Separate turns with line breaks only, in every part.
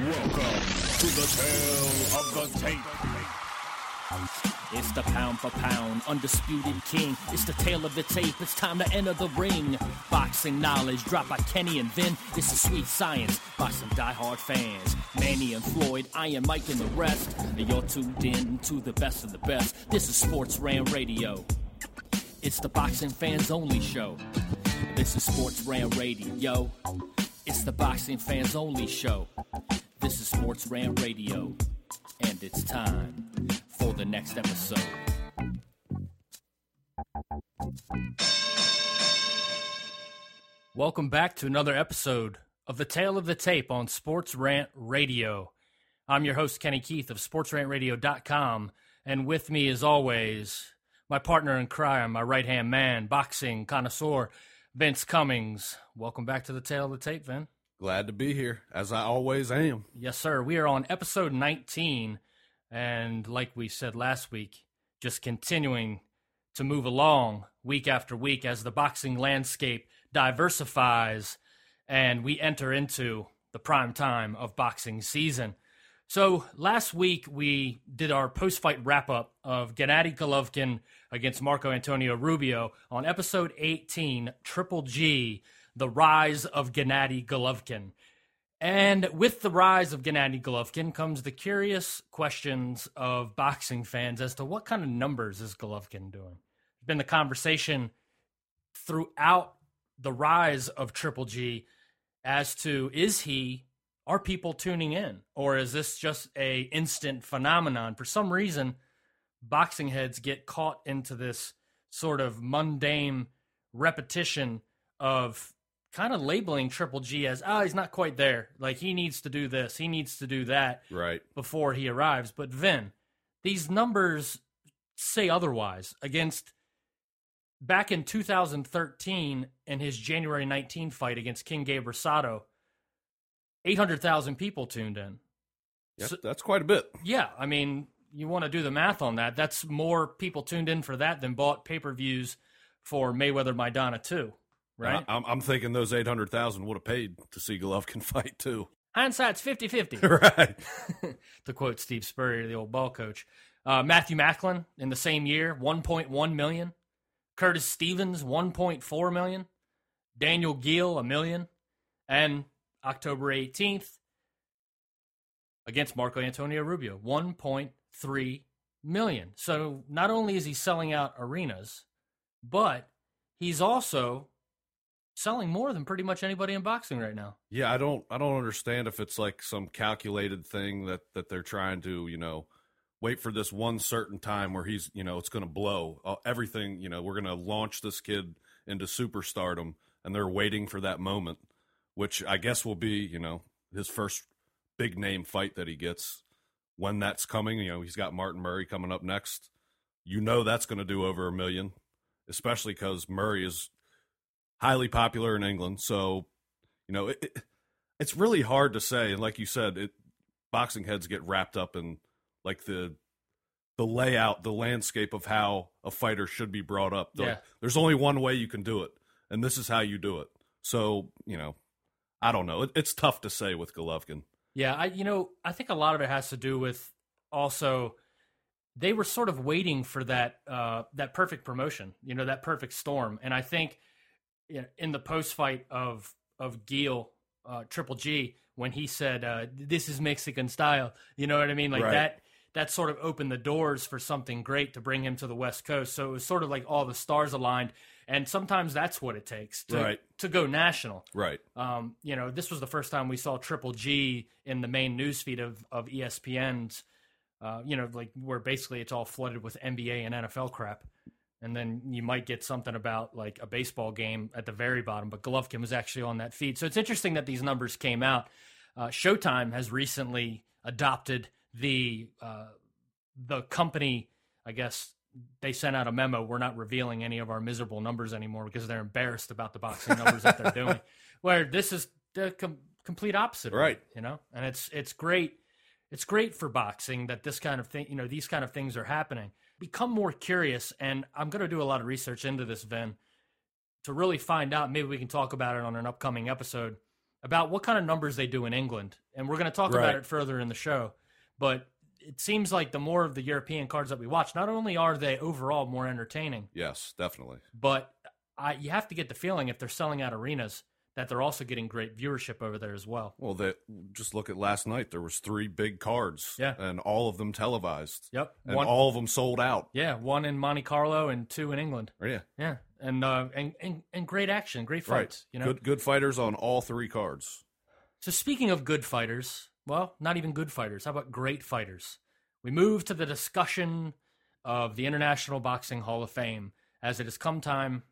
Welcome to the tale of the tape.
It's the pound for pound, undisputed king. It's the tale of the tape. It's time to enter the ring. Boxing knowledge dropped by Kenny and Vin. This is sweet science by some diehard fans. Manny and Floyd, Iron Mike and the rest. And you're tuned in to the best of the best. This is Sports Rant Radio. It's the boxing fans only show. This is Sports Rant Radio. It's the boxing fans only show. This is Sports Rant Radio. And it's time for the next episode. Welcome back to another episode of The Tale of the Tape on Sports Rant Radio. I'm your host, Kenny Keith of SportsRantRadio.com, and with me, as always, my partner in crime, my right hand man, boxing connoisseur, Vince Cummings. Welcome back to The Tale of the Tape, Vin.
Glad to be here, as I always am.
Yes, sir. We are on episode 19. And like we said last week, just continuing to move along week after week as the boxing landscape diversifies and we enter into the prime time of boxing season. So last week we did our post-fight wrap-up of Gennady Golovkin against Marco Antonio Rubio on episode 18, Triple G, The Rise of Gennady Golovkin. And with the rise of Gennady Golovkin comes the curious questions of boxing fans as to what kind of numbers is Golovkin doing. It's been the conversation throughout the rise of Triple G as to is he are people tuning in or is this just a instant phenomenon? For some reason, boxing heads get caught into this sort of mundane repetition of kind of labeling Triple G as, oh, he's not quite there. Like he needs to do this, he needs to do that
Right.
before he arrives. But Vin, these numbers say otherwise. Against back in 2013 in his January 19 fight against King Gabe Rosado, 800,000 people tuned in.
Yep,
So-
that's quite a bit.
Yeah, I mean, you want to do the math on that. That's more people tuned in for that than bought pay per views for Mayweather Maidana too, right?
I, am I'm thinking those 800,000 would have paid to see Golovkin fight too.
Hindsight's 50 50.
right.
to quote Steve Spurrier, the old ball coach. Uh, Matthew Macklin in the same year, 1.1 million. Curtis Stevens, 1.4 million. Daniel Geale, a million. And October 18th, against Marco Antonio Rubio, 1.3 million. So not only is he selling out arenas, but he's also selling more than pretty much anybody in boxing right now.
Yeah, I don't I don't understand if it's like some calculated thing that that they're trying to, you know, wait for this one certain time where he's, you know, it's going to blow. Uh, everything, you know, we're going to launch this kid into superstardom and they're waiting for that moment, which I guess will be, you know, his first big name fight that he gets when that's coming, you know, he's got Martin Murray coming up next. You know that's going to do over a million, especially cuz Murray is highly popular in England. So, you know, it, it, it's really hard to say. And like you said, it boxing heads get wrapped up in like the the layout, the landscape of how a fighter should be brought up. They're
Yeah.
There's only one way you can do it, and this is how you do it. So, you know, I don't know. It, it's tough to say with Golovkin.
Yeah, I you know, I think a lot of it has to do with also they were sort of waiting for that uh that perfect promotion, you know, that perfect storm. And I think you know, in the post fight of of Geale uh Triple G when he said uh this is Mexican style, you know what I mean? Like
Right.
that that sort of opened the doors for something great to bring him to the West Coast. So it was sort of like all the stars aligned and sometimes that's what it takes to
Right.
to go national.
Right.
Um, you know, this was the first time we saw Triple G in the main newsfeed of of ESPN's. Uh, you know, like where basically it's all flooded with NBA and NFL crap, and then you might get something about like a baseball game at the very bottom. But Golovkin was actually on that feed, so it's interesting that these numbers came out. Uh, Showtime has recently adopted the uh, the company. I guess they sent out a memo. We're not revealing any of our miserable numbers anymore because they're embarrassed about the boxing numbers that they're doing. Where this is the com- complete opposite,
Right.
You know, and it's it's great. it's great for boxing that this kind of thing, you know, these kind of things are happening. Become more curious, and I'm going to do a lot of research into this, Vin, to really find out. Maybe we can talk about it on an upcoming episode about what kind of numbers they do in England, and we're going to talk
Right.
about it further in the show. But it seems like the more of the European cards that we watch, not only are they overall more entertaining,
Yes, definitely.
but I, you have to get the feeling if they're selling out arenas that they're also getting great viewership over there as well.
Well, that just look at last night. There was three big cards,
Yeah.
and all of them televised,
Yep.
and
One,
all of them sold out.
yeah, one in Monte Carlo and two in England.
Yeah,
Yeah, and uh, and, and and great action, great
right.
fights. You know.
good good fighters on all three cards.
So speaking of good fighters, well, not even good fighters. How about great fighters? We move to the discussion of the International Boxing Hall of Fame as it has come time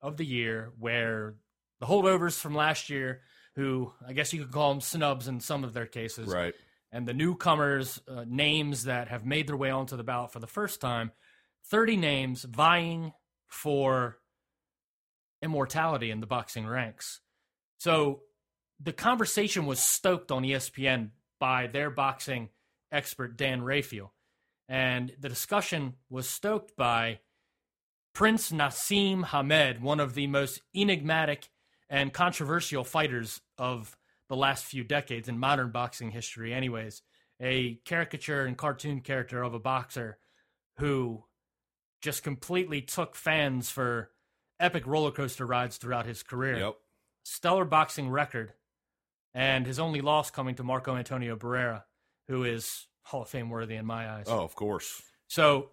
of the year where the holdovers from last year, who I guess you could call them snubs in some of their cases,
Right.
and the newcomers, uh, names that have made their way onto the ballot for the first time, 30 names vying for immortality in the boxing ranks. So the conversation was stoked on ESPN by their boxing expert, Dan Rafael. And the discussion was stoked by Prince Naseem Hamed, one of the most enigmatic and controversial fighters of the last few decades in modern boxing history, anyways. A caricature and cartoon character of a boxer who just completely took fans for epic roller coaster rides throughout his career.
Yep.
Stellar boxing record, and his only loss coming to Marco Antonio Barrera, who is Hall of Fame worthy in my eyes.
Oh, of course.
So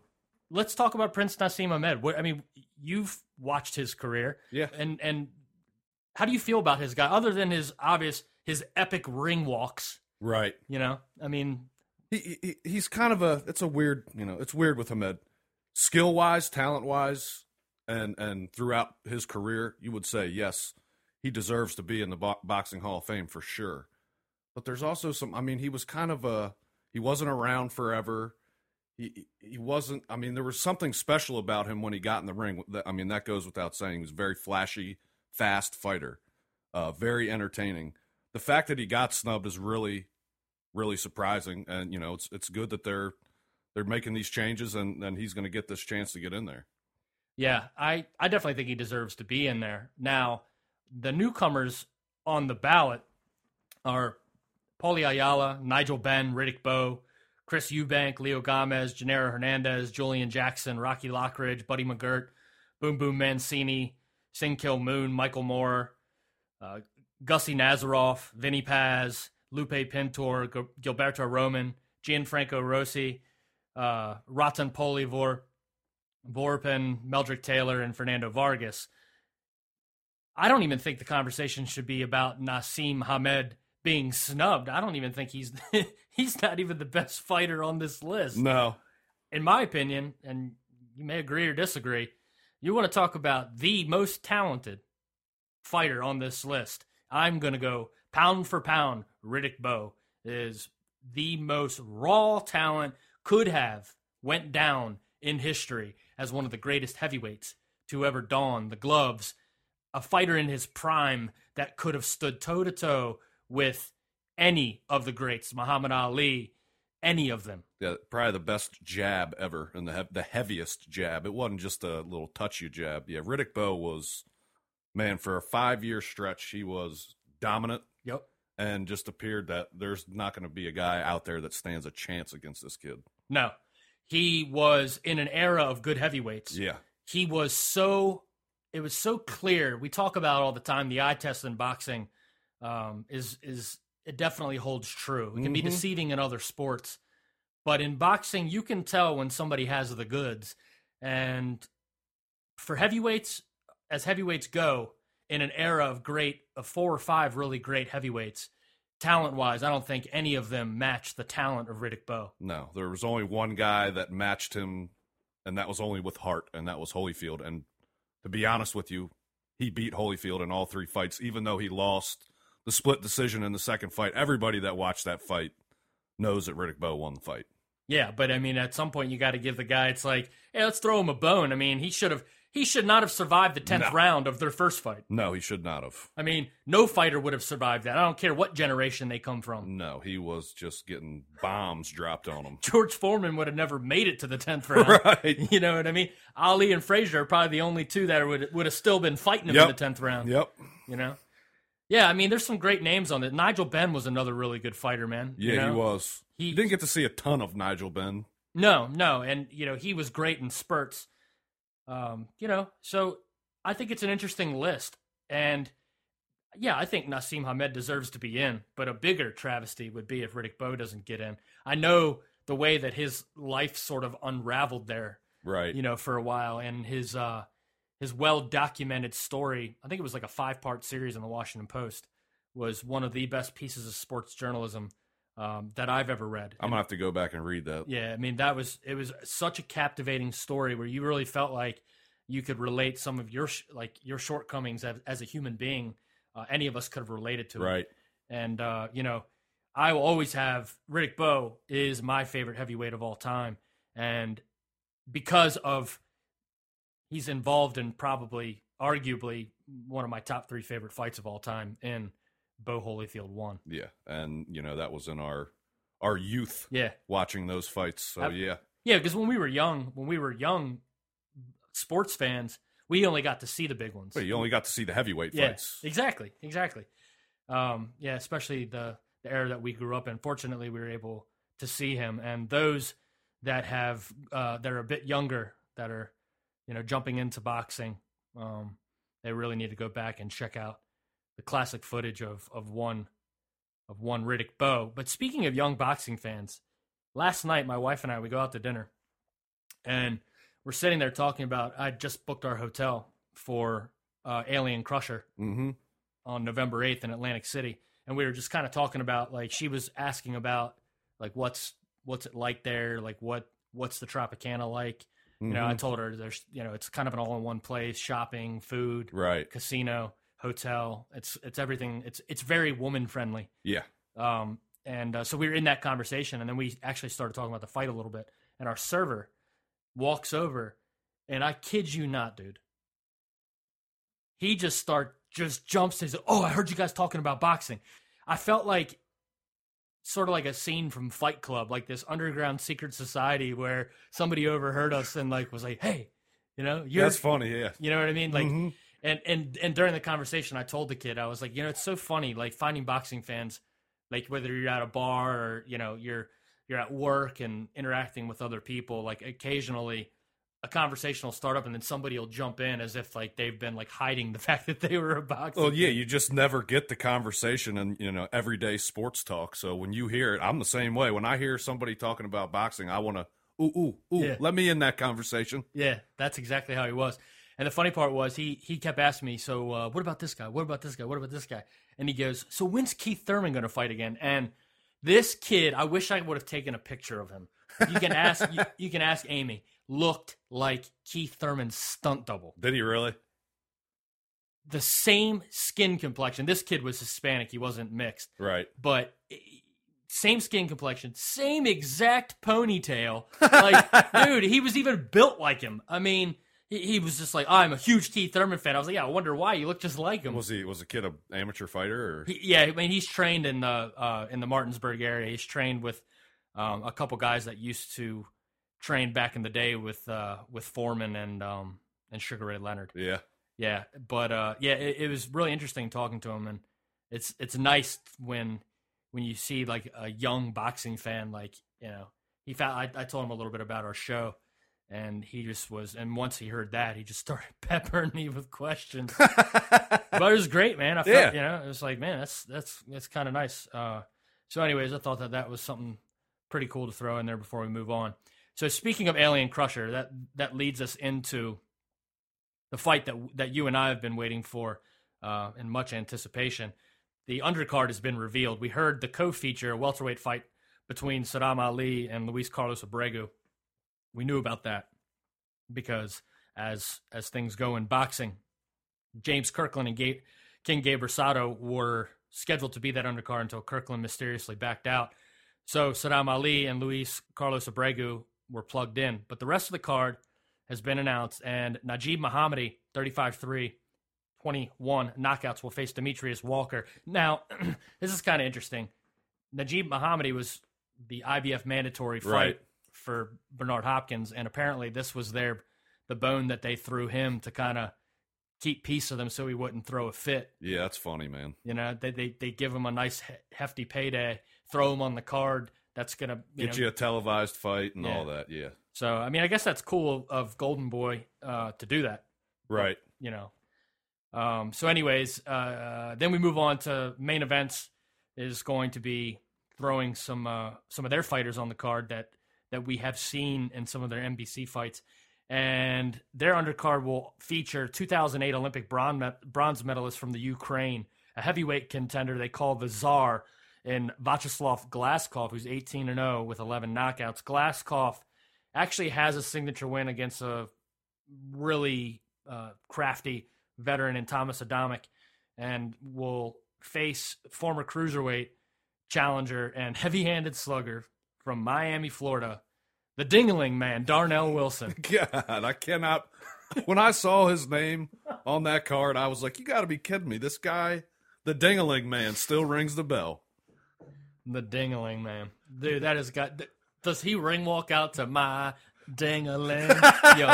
let's talk about Prince Naseem Ahmed. I mean, you've watched his career,
Yeah.
and and how do you feel about his guy? Other than his obvious, his epic ring walks,
Right.
you know. I mean,
He, he he's kind of a it's a weird you know it's weird with Hamed, skill wise, talent wise, and and throughout his career, you would say yes, he deserves to be in the bo- boxing Hall of Fame for sure. But there's also some. I mean, he was kind of a he wasn't around forever. He he wasn't. I mean, there was something special about him when he got in the ring. I mean, that goes without saying. He was very flashy, fast fighter, uh, very entertaining. The fact that he got snubbed is really really surprising. And you know, it's it's good that they're they're making these changes, and and he's going to get this chance to get in there.
Yeah, I, I definitely think he deserves to be in there. Now, the newcomers on the ballot are Paulie Ayala, Nigel Benn, Riddick Bowe, Chris Eubank, Leo Gamez, Genaro Hernandez, Julian Jackson, Rocky Lockridge, Buddy McGirt, Boom Boom Mancini, Sung-Kil Moon, Michael Moore, uh, Gussie Nazarov, Vinny Paz, Lupe Pintor, Gil- Gilberto Roman, Gianfranco Rossi, uh, Ratan Polivor, Vorpin, Meldrick Taylor, and Fernando Vargas. I don't even think the conversation should be about Naseem Hamed being snubbed. I don't even think he's he's not even the best fighter on this list.
No,
In my opinion, and you may agree or disagree, you want to talk about the most talented fighter on this list. I'm going to go pound for pound. Riddick Bowe is the most raw talent could have went down in history as one of the greatest heavyweights to ever don the gloves. A fighter in his prime that could have stood toe to toe with any of the greats, Muhammad Ali, any of them.
Yeah, probably the best jab ever, and the he- the heaviest jab. It wasn't just a little touch you jab. Yeah, Riddick Bowe was man for a five year stretch. He was dominant.
Yep.
And just appeared that there's not going to be a guy out there that stands a chance against this kid.
No, he was in an era of good heavyweights.
Yeah,
He was so, it was so clear. We talk about all the time the eye test in boxing um, is is it definitely holds true. It can be
Mhm.
deceiving in other sports, but in boxing you can tell when somebody has the goods. And for heavyweights, as heavyweights go, in an era of great, of four or five really great heavyweights, talent wise, I don't think any of them match the talent of Riddick Bowe.
no, there was only one guy that matched him, and that was only with heart, and that was Holyfield. And to be honest with you, he beat Holyfield in all three fights, even though he lost the split decision in the second fight. Everybody that watched that fight knows that Riddick Bowe won the fight.
Yeah, but I mean, at some point you got to give the guy. It's like, hey, let's throw him a bone. I mean, he should have he should not have survived the tenth
No.
round of their first fight.
No, he should not have.
I mean, no fighter would have survived that. I don't care what generation they come from.
No, he was just getting bombs dropped on him.
George Foreman would have never made it to the tenth round.
Right.
You know what I mean? Ali and Frazier are probably the only two that would would have still been fighting him
Yep.
in the tenth round.
Yep.
You know? Yeah, I mean, there's some great names on it. Nigel Benn was another really good fighter, man.
Yeah,
you know?
he was.
He-
you didn't get to see a ton of Nigel Benn.
No, no, and you know he was great in spurts. Um, you know, so I think it's an interesting list, and yeah, I think Naseem Hamed deserves to be in. But a bigger travesty would be if Riddick Bowe doesn't get in. I know the way that his life sort of unraveled there,
Right.
you know, for a while, and his uh, his well documented story. I think it was like a five part series in the Washington Post. Was one of the best pieces of sports journalism um, that I've ever read.
I'm gonna have to go back and read that.
Yeah, I mean that was it was such a captivating story where you really felt like you could relate some of your sh- like your shortcomings as, as a human being. Uh, any of us could have related to it.
Right.
And uh, you know, I will always have Riddick Bowe is my favorite heavyweight of all time, and because of he's involved in probably, arguably, one of my top three favorite fights of all time in Bowe Holyfield won.
Yeah. And you know that was in our our youth
Yeah,
watching those fights. So
Ab-
yeah.
Yeah, because when we were young, when we were young sports fans, we only got to see the big ones.
But you only got to see the heavyweight
yeah,
fights.
exactly, exactly. Um, yeah, especially the the era that we grew up in. Fortunately, we were able to see him, and those that have uh, that are a bit younger, that are you know jumping into boxing, um, they really need to go back and check out the classic footage of of one of one Riddick Bowe. But speaking of young boxing fans, last night my wife and I we go out to dinner, and we're sitting there talking about. I just booked our hotel for uh, Alien Crusher
Mm-hmm.
on November eighth in Atlantic City, and we were just kind of talking about like she was asking about like what's what's it like there, like what what's the Tropicana like. You know,
Mm-hmm.
I told her there's you know it's kind of an all in one place, shopping, food,
Right.
casino, hotel. It's it's everything. It's it's very woman friendly.
Yeah.
Um, and uh, so we were in that conversation, and then we actually started talking about the fight a little bit. And our server walks over, and I kid you not, dude. He just start just jumps. his. "Oh, I heard you guys talking about boxing." I felt like sort of like a scene from Fight Club, like this underground secret society where somebody overheard us and like was like, "Hey, you know, you're
That's funny. Yeah.
you know what I mean? Like,
Mhm.
And and and during the conversation, I told the kid, I was like, you know, it's so funny, like finding boxing fans, like whether you're at a bar or you know you're you're at work and interacting with other people, like occasionally a conversation will start up and then somebody will jump in as if like they've been like hiding the fact that they were a boxing.
Well, yeah, you just never get the conversation and you know everyday sports talk. So when you hear it, I'm the same way. When I hear somebody talking about boxing, I want to ooh ooh ooh.
Yeah.
Let me in that conversation.
Yeah, that's exactly how he was. And the funny part was he he kept asking me, so uh, what about this guy? What about this guy? What about this guy? And he goes, so when's Keith Thurman going to fight again? And this kid, I wish I would have taken a picture of him. You can ask you, you can ask Amy. Looked like Keith Thurman's stunt double.
Did he really?
The same skin complexion. This kid was Hispanic. He wasn't mixed,
Right.
but eh, same skin complexion, same exact ponytail. Like, dude, he was even built like him. I mean, he, he was just like, I'm a huge Keith Thurman fan. I was like, yeah, I wonder why. You look just like him.
Was he was a kid an amateur fighter or?
He, yeah, I mean, he's trained in the uh, in the Martinsburg area. He's trained with um, a couple guys that used to train back in the day with uh, with Foreman and um, and Sugar Ray Leonard.
yeah.
Yeah, but uh, yeah, it, it was really interesting talking to him, and it's it's nice when when you see like a young boxing fan, like you know, he found. I, I told him a little bit about our show, and he just was. And once he heard that, he just started peppering me with questions. but it was great, man. I felt,
Yeah.
you know, it was like, man, that's that's that's kind of nice. Uh, so, anyways, I thought that that was something pretty cool to throw in there before we move on. So, speaking of Alien Crusher, that that leads us into the fight that that you and I have been waiting for uh, in much anticipation. The undercard has been revealed. We heard the co-feature welterweight fight between Saddam Ali and Luis Carlos Abregu. We knew about that because as as things go in boxing, James Kirkland and King Gabe Rosado were scheduled to be that undercard until Kirkland mysteriously backed out. So Saddam Ali and Luis Carlos Abregu were plugged in, but the rest of the card has been announced, and Najib Mohammadi, 35 3, 21 knockouts, will face Demetrius Walker. Now, this is kind of interesting. Najib Mohammadi was the IBF mandatory fight
Right.
For Bernard Hopkins, and apparently this was their the bone that they threw him to kind of keep peace with him so he wouldn't throw a fit.
Yeah, that's funny, man.
You know, they they, they give him a nice he- hefty payday, throw him on the card. That's gonna you
Get
know,
you a televised fight and
Yeah.
all that. Yeah.
so I mean I guess that's cool of Golden Boy uh, to do that.
Right.
You know. Um, so anyways, uh, uh, then we move on to main events is going to be throwing some uh, some of their fighters on the card that that we have seen in some of their NBC fights. And their undercard will feature 2008 Olympic bronze, me- medalist from the Ukraine, a heavyweight contender they call the Czar, in Vyacheslav Glazkov, who's 18 and 0 with 11 knockouts. Glazkov actually has a signature win against a really uh, crafty veteran in Thomas Adamek, and will face former cruiserweight challenger and heavy-handed slugger from Miami, Florida, the Dingling Man, Darnell Wilson.
God, I cannot. When I saw his name on that card, I was like, "You got to be kidding me! This guy, the Dingaling Man, still rings the bell."
The Dingling Man, dude, that has got. Does he ring walk out to my Dingaling, yo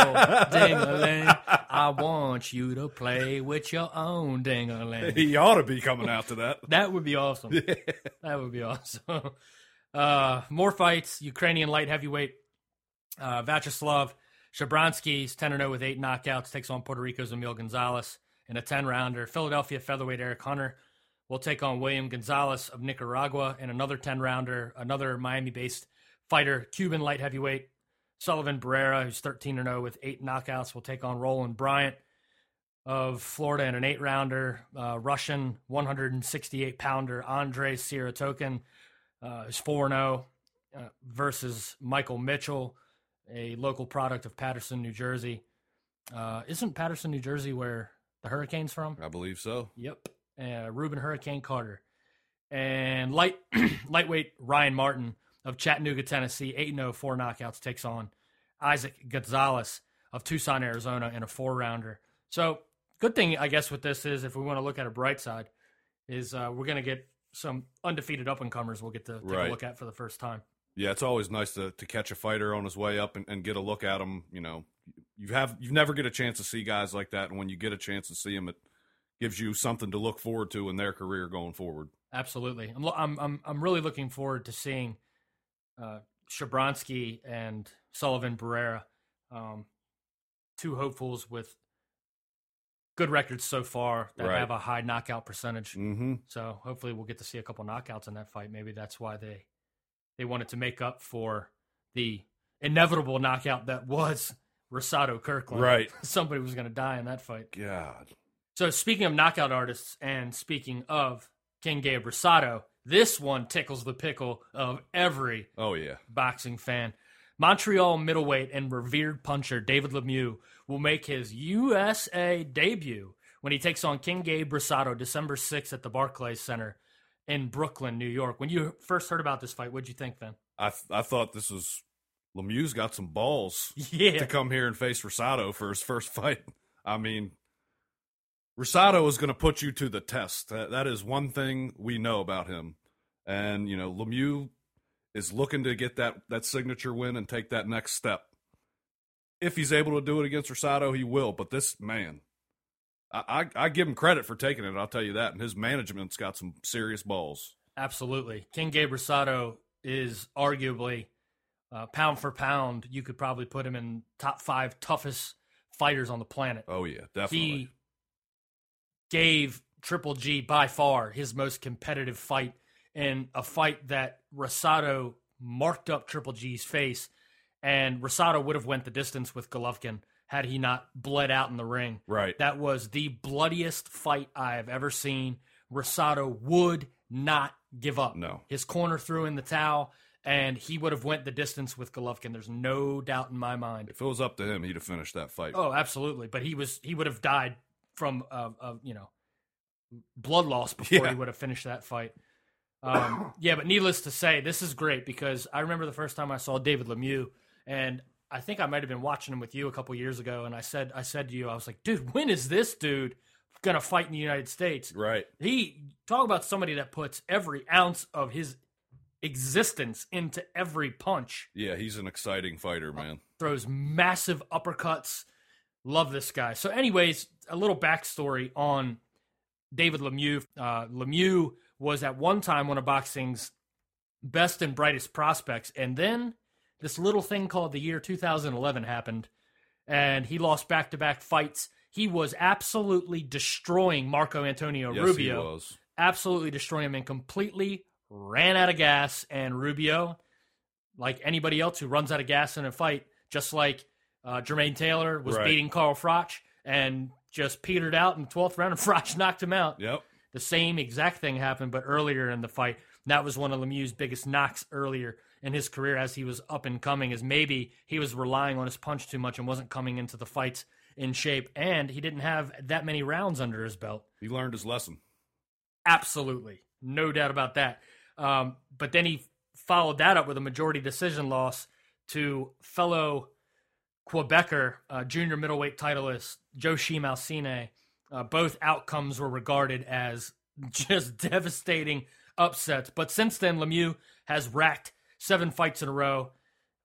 Dingaling? I want you to play with your own Dingaling.
He ought to be coming out to that.
That would be awesome. That would be awesome. Uh, more fights. Ukrainian light heavyweight uh, Vyacheslav Shabransky's 10 0 with eight knockouts takes on Puerto Rico's Emil Gonzalez in a 10 rounder. Philadelphia featherweight Eric Hunter will take on William Gonzalez of Nicaragua in another 10 rounder. Another Miami based fighter, Cuban light heavyweight Sullivan Barrera, who's 13 0 with eight knockouts, will take on Roland Bryant of Florida in an eight rounder. Uh, Russian 168 pounder Andrei Sirotokin uh, is 4 0 uh, versus Michael Mitchell, a local product of Paterson, New Jersey. Uh, isn't Paterson, New Jersey, where the Hurricane's from?
I believe so.
Yep. Uh, Rubin Hurricane Carter. And light lightweight Ryan Martin of Chattanooga, Tennessee, 8 0, four knockouts, takes on Isaac Gonzalez of Tucson, Arizona, in a four rounder. So, good thing, I guess, with this is if we want to look at a bright side, is uh, we're going to get some undefeated up and comers we'll get to take
Right.
a look at for the first time.
Yeah, it's always nice to, to catch a fighter on his way up and, and get a look at him. You know, you have you never get a chance to see guys like that, and when you get a chance to see them, it gives you something to look forward to in their career going forward.
Absolutely. I'm, I'm, I'm, I'm really looking forward to seeing uh, Shabronsky and Sullivan Barrera, um, two hopefuls with good records so far that
Right.
have a high knockout percentage.
Mm-hmm.
So hopefully we'll get to see a couple knockouts in that fight. Maybe that's why they they wanted to make up for the inevitable knockout that was Rosado Kirkland.
Right.
Somebody was going to die in that fight.
God.
So speaking of knockout artists and speaking of King Gabe Rosado, this one tickles the pickle of every
Oh yeah.
boxing fan. Montreal middleweight and revered puncher David Lemieux will make his USA debut when he takes on King Gabe Rosado December 6th at the Barclays Center in Brooklyn, New York. When you first heard about this fight, what'd you think then?
I th- I thought this was Lemieux's got some balls
Yeah.
to come here and face Rosado for his first fight. I mean, Rosado is going to put you to the test. That, that is one thing we know about him. And you know, Lemieux is looking to get that that signature win and take that next step. If he's able to do it against Rosado, he will. But this man, I, I, give him credit for taking it. I'll tell you that. And his management's got some serious balls.
Absolutely. King Gabe Rosado is arguably uh, pound for pound. You could probably put him in top five toughest fighters on the planet.
Oh yeah, definitely.
He gave Triple G by far his most competitive fight in a fight that Rosado marked up Triple G's face, and Rosado would have went the distance with Golovkin had he not bled out in the ring.
right.
That was the bloodiest fight I have ever seen. Rosado would not give up.
No.
His corner threw in the towel, and he would have went the distance with Golovkin. There's no doubt in my mind.
if it was up to him, he'd have finished that fight.
Oh, absolutely. But he was he would have died from uh, uh you know blood loss before
Yeah.
he would have finished that fight. Um, yeah, but needless to say, this is great because I remember the first time I saw David Lemieux, and I think I might have been watching him with you a couple years ago, and I said I said to you, I was like, dude, when is this dude gonna fight in the United States?
Right.
He talk about somebody that puts every ounce of his existence into every punch.
Yeah, he's an exciting fighter, man.
Throws massive uppercuts. Love this guy. So, anyways, a little backstory on David Lemieux. Uh, Lemieux was at one time one of boxing's best and brightest prospects, and then this little thing called the year 2011 happened, and he lost back-to-back fights. He was absolutely destroying Marco Antonio
Yes,
Rubio absolutely destroying him and completely ran out of gas. And Rubio, like anybody else who runs out of gas in a fight, just like uh, Jermaine Taylor was
Right.
beating Carl Froch and just petered out in the 12th round and Froch knocked him out.
Yep.
The same exact thing happened, but earlier in the fight. That was one of Lemieux's biggest knocks earlier in his career as he was up and coming, is maybe he was relying on his punch too much and wasn't coming into the fights in shape. And he didn't have that many rounds under his belt.
He learned his lesson.
Absolutely. No doubt about that. Um, but then he followed that up with a majority decision loss to fellow Quebecer, uh, junior middleweight titleist Joachim Alcine. Uh, both outcomes were regarded as just devastating upsets. But since then, Lemieux has racked seven fights in a row,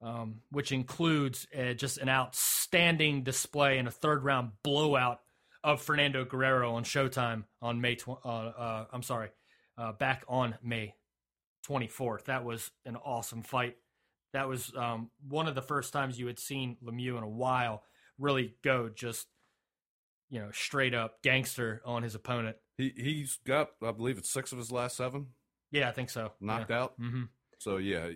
um, which includes uh, just an outstanding display in a third round blowout of Fernando Guerrero on Showtime on May. Tw- uh, uh, I'm sorry, uh, back on May 24th. That was an awesome fight. That was um, one of the first times you had seen Lemieux in a while really go just, you know, straight up gangster on his opponent.
He he's got I believe it's six of his last seven
Yeah, I think so.
knocked out.
hmm
So yeah,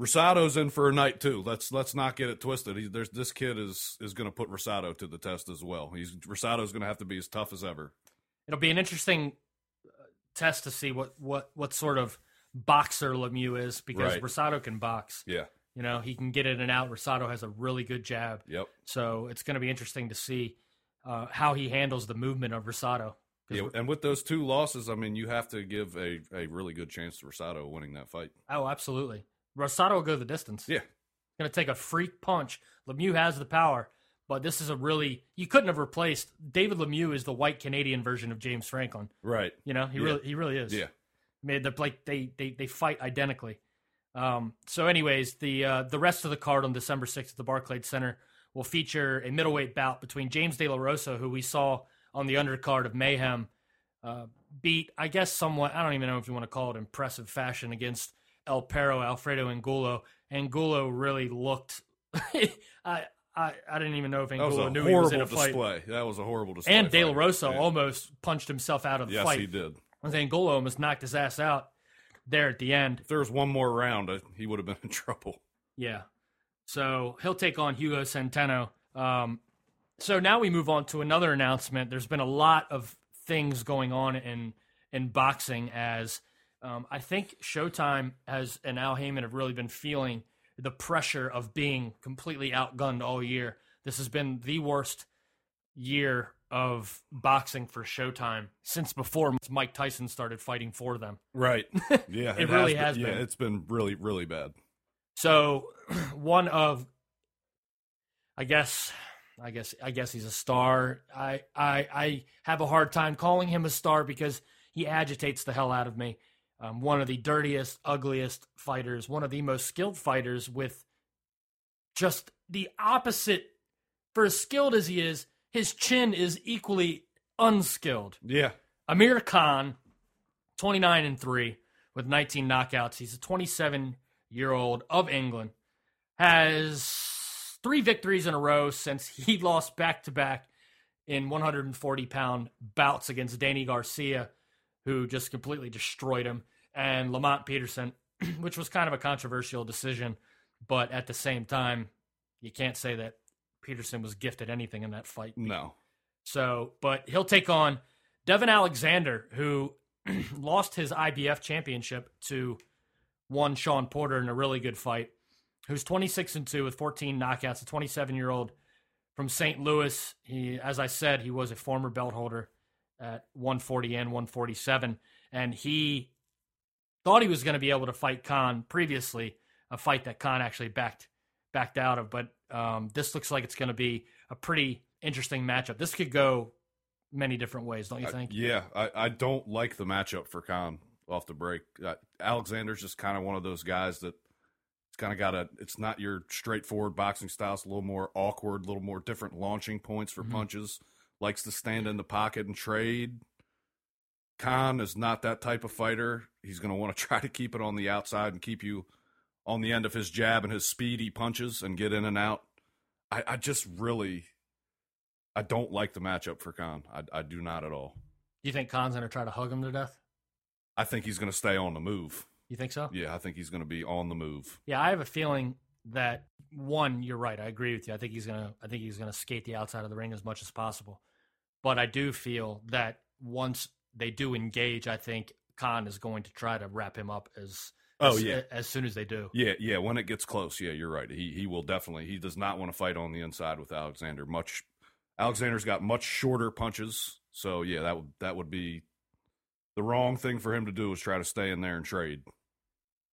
Rosado's in for a night too. Let's let's not get it twisted. He, there's this kid is is going to put Rosado to the test as well. He's Rosado's going to have to be as tough as ever.
It'll be an interesting uh, test to see what what what sort of boxer Lemieux is because
Right.
Rosado can box.
Yeah.
You know, he can get in and out. Rosado has a really good jab.
Yep.
So it's going to be interesting to see uh, how he handles the movement of Rosado.
Yeah, and with those two losses, I mean, you have to give a, a really good chance to Rosado winning that fight.
Oh, absolutely. Rosado will go the distance.
Yeah,
Going to take a freak punch. Lemieux has the power, but this is a really you couldn't have replaced David Lemieux is the white Canadian version of James Franklin.
right.
You know, he
Yeah.
really he really is.
Yeah,
I mean, they're like they they they fight identically. Um, so, anyways, the uh, the rest of the card on December sixth at the Barclays Center will feature a middleweight bout between James De La Rosa, who we saw on the undercard of Mayhem, uh, beat I guess somewhat I don't even know if you want to call it impressive fashion against El Perro Alfredo Angulo. Angulo really looked. I. I, I didn't even know if
that was a
Angulo knew he was in a fight.
display. That was a horrible display.
And De La. Rosa
Yeah.
almost punched himself out of the
Yes,
fight.
he did.
Think Angulo almost knocked his ass out there at the end.
If there was one more round, he would have been in trouble.
Yeah. So he'll take on Hugo Centeno. Um, so now we move on to another announcement. There's been a lot of things going on in in boxing as um, I think Showtime has and Al Haymon have really been feeling the pressure of being completely outgunned all year. This has been the worst year of boxing for Showtime since before Mike Tyson started fighting for them.
Right. Yeah,
It really
been-
has
Yeah,
been.
it's been really, really bad.
So one of I guess I guess I guess he's a star. I I I have a hard time calling him a star because he agitates the hell out of me. Um, one of the dirtiest, ugliest fighters, one of the most skilled fighters with just the opposite for as skilled as he is, his chin is equally unskilled.
Yeah.
Amir Khan, 29 and 3 with 19 knockouts. He's a 27 year old of England. Has three victories in a row since he lost back to back in 140 pound bouts against Danny Garcia, who just completely destroyed him, and Lamont Peterson, which was kind of a controversial decision. But at the same time, you can't say that Peterson was gifted anything in that fight.
No.
So, but he'll take on Devon Alexander, who lost his IBF championship to one Shawn Porter in a really good fight, who's 26 and 2 with 14 knockouts, a 27 year old from St. Louis. He, as I said, he was a former belt holder at 140 and 147, and he thought he was going to be able to fight Khan previously, a fight that Khan actually backed backed out of. But um, this looks like it's going to be a pretty interesting matchup. This could go many different ways, don't you
I-
think?
yeah, I, I don't like the matchup for Khan off the break. Uh, Alexander's just kind of one of those guys that kind of got a. It's not your straightforward boxing style. It's a little more awkward, a little more different launching points for
Mhm.
punches. Likes to stand in the pocket and trade. Khan is not that type of fighter. He's going to want to try to keep it on the outside and keep you on the end of his jab and his speedy punches and get in and out. I, I just really, I don't like the matchup for Khan. I, I do not at all.
You think Khan's going to try to hug him to death?
I think he's going to stay on the move.
You think so?
Yeah, I think he's going to be on the move.
Yeah, I have a feeling that one, you're right. I agree with you. I think he's gonna. I think he's gonna skate the outside of the ring as much as possible. But I do feel that once they do engage, I think Khan is going to try to wrap him up as.
Oh
as,
yeah,
as soon as they do.
yeah, yeah. When it gets close, yeah, you're right. He he will definitely. He does not want to fight on the inside with Alexander. Much. Alexander's got much shorter punches, so yeah, that would that would be the wrong thing for him to do is try to stay in there and trade.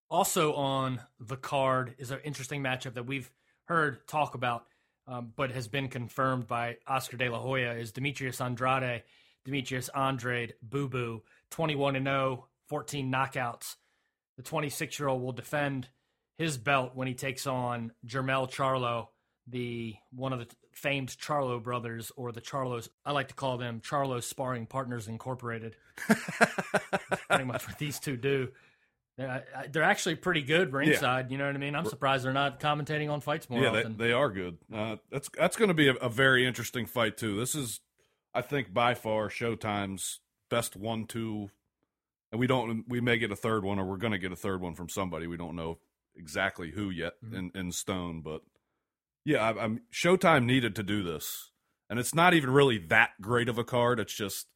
Also on the card is an interesting matchup that we've heard talk about, um, but has been confirmed by Oscar De La Hoya is Demetrius Andrade, Demetrius Andrade, Boo Boo, 21 and 0, 14 knockouts. The 26 year old will defend his belt when he takes on Jermel Charlo, the one of the famed Charlo brothers, or the Charlos. I like to call them Charlo Sparring Partners Incorporated. Pretty much what these two do. They're, they're actually pretty good ringside. You know what I mean? I'm surprised they're not commentating on fights more
yeah, they,
often.
they are good. Uh, that's that's going to be a, a very interesting fight too. This is, I think, by far Showtime's best one-two, and we don't. We may get a third one, or we're going to get a third one from somebody. We don't know exactly who yet
Mhm.
in, in stone, but yeah, I, I'm Showtime needed to do this, and it's not even really that great of a card. It's just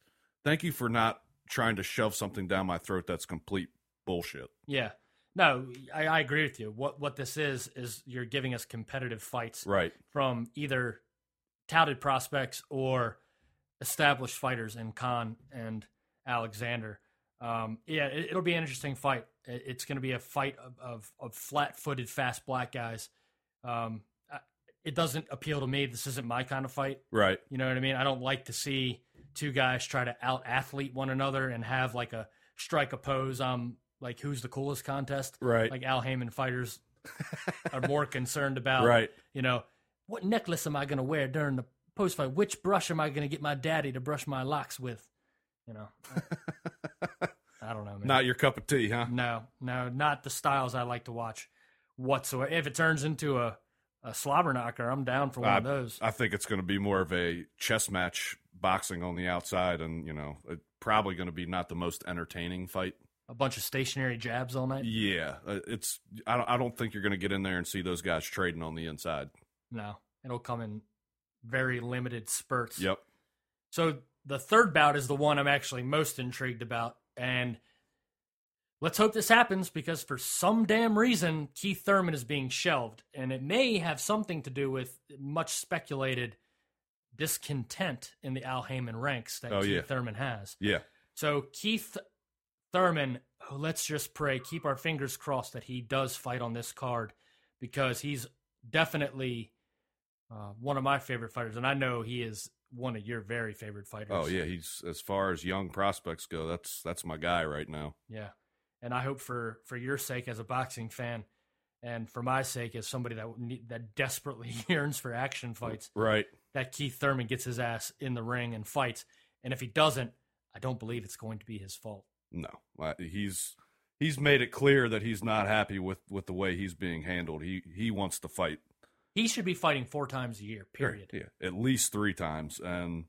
thank you for not trying to shove something down my throat that's complete bullshit.
yeah. No, I, I agree with you. What what this is is you're giving us competitive fights
Right.
from either touted prospects or established fighters in Khan and Alexander. Um, yeah, it, it'll be an interesting fight. It, it's going to be a fight of, of, of flat-footed, fast black guys. Um, it doesn't appeal to me. This isn't my kind of fight.
Right.
You know what I mean? I don't like to see two guys try to out athlete one another and have like a strike a pose. Um, like who's the coolest contest?
Right.
Like Al Haymon fighters are more concerned about
right.
you know, what necklace am I going to wear during the post fight? Which brush am I going to get my daddy to brush my locks with? You know, I don't know, man.
Not your cup of tea, huh?
no, no, not the styles I like to watch whatsoever. If it turns into a, a slobber knocker, I'm down for one of those.
I think it's going to be more of a chess match, boxing on the outside, and you know, it, probably going to be not the most entertaining fight.
A bunch of stationary jabs all night.
Yeah, uh, it's. I don't. I don't think you're going to get in there and see those guys trading on the inside.
No, it'll come in very limited spurts.
Yep.
So the third bout is the one I'm actually most intrigued about. And let's hope this happens because for some damn reason, Keith Thurman is being shelved. And it may have something to do with much speculated discontent in the Al Haymon ranks that
Oh,
Keith
yeah.
Thurman has.
Yeah.
So Keith Thurman, oh, let's just pray, keep our fingers crossed that he does fight on this card because he's definitely uh, one of my favorite fighters, and I know he is one of your very favorite fighters.
Oh yeah, he's as far as young prospects go. That's that's my guy right now.
yeah. And I hope for for your sake as a boxing fan, and for my sake as somebody that need, that desperately yearns for action fights,
Right.
that Keith Thurman gets his ass in the ring and fights. And if he doesn't, I don't believe it's going to be his fault.
No, Uh, he's he's made it clear that he's not happy with with the way he's being handled. He he wants to fight.
He should be fighting four times a year. Period.
Yeah, at least three times, and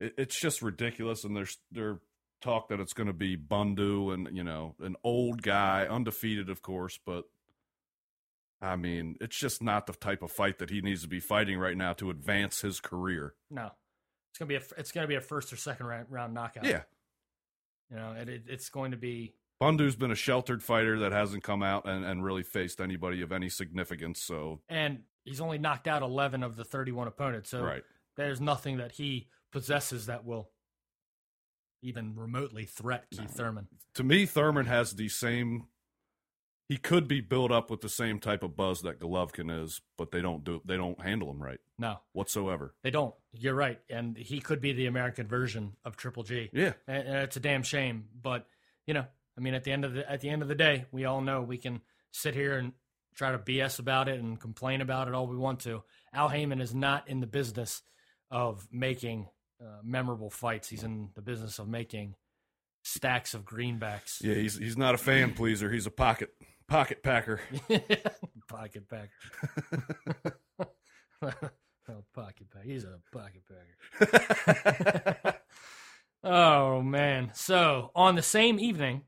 it, it's just ridiculous. And there's there talk that it's going to be Bundu, and you know, an old guy, undefeated, of course, but I mean, it's just not the type of fight that he needs to be fighting right now to advance his career.
No, it's gonna be a it's gonna be a first or second round, round knockout.
Yeah,
you know, it, it, it's going to be
Bundu's been a sheltered fighter that hasn't come out and, and really faced anybody of any significance. So,
and he's only knocked out eleven of the thirty one opponents. So
right.
there's nothing that he possesses that will even remotely threat Keith Thurman.
to me, Thurman has the same he could be built up with the same type of buzz that Golovkin is, but they don't do they don't handle him right
No,
whatsoever.
they don't. You're right, and he could be the American version of Triple G.
Yeah,
and, and it's a damn shame. But you know, I mean, at the end of the at the end of the day, we all know we can sit here and try to BS about it and complain about it all we want to. Al Haymon is not in the business of making uh, memorable fights. He's in the business of making stacks of greenbacks.
yeah. He's he's not a fan pleaser. He's a pocket pocket packer.
pocket packer. oh, pocket packer. He's a pocket packer. oh man! So on the same evening,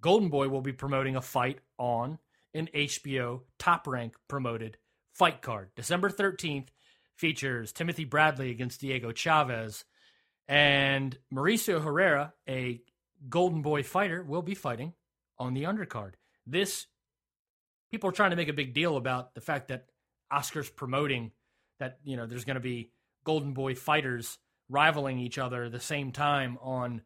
Golden Boy will be promoting a fight on an HBO Top Rank promoted fight card. December thirteenth features Timothy Bradley against Diego Chavez, and Mauricio Herrera, a Golden Boy fighter, will be fighting on the undercard. This people are trying to make a big deal about the fact that Oscar's promoting that you know there's going to be Golden Boy fighters rivaling each other at the same time on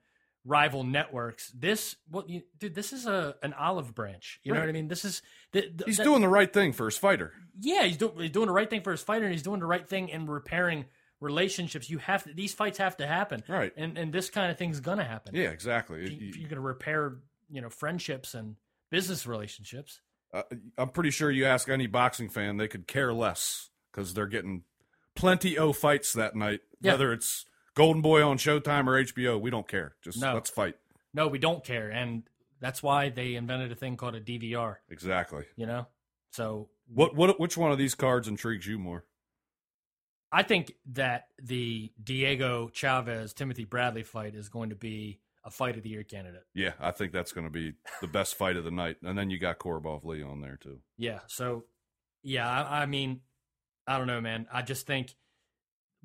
rival networks. This what you dude, this is a an olive branch. You know what I mean? This is the, the-
He's
that-
doing the right thing for his fighter.
yeah, he's, do, he's doing the right thing for his fighter, and he's doing the right thing in repairing relationships. You have to, these fights have to happen,
Right.
And and this kind of thing's gonna happen.
Yeah, exactly.
If,
You-
you're gonna repair, you know, friendships and business relationships.
uh, I'm pretty sure you ask any boxing fan, they could care less because they're getting plenty o fights that night.
Yeah.
Whether it's Golden Boy on Showtime or HBO, we don't care. Just
No.
let's fight.
No, we don't care, and that's why they invented a thing called a DVR.
Exactly.
You know, so
What what which one of these cards intrigues you more?
I think that the Diego Chavez Timothy Bradley fight is going to be a fight of the year candidate.
Yeah, I think that's going to be the best fight of the night. And then you got Korobov Lee on there too.
Yeah. So, yeah, I, I mean, I don't know, man. I just think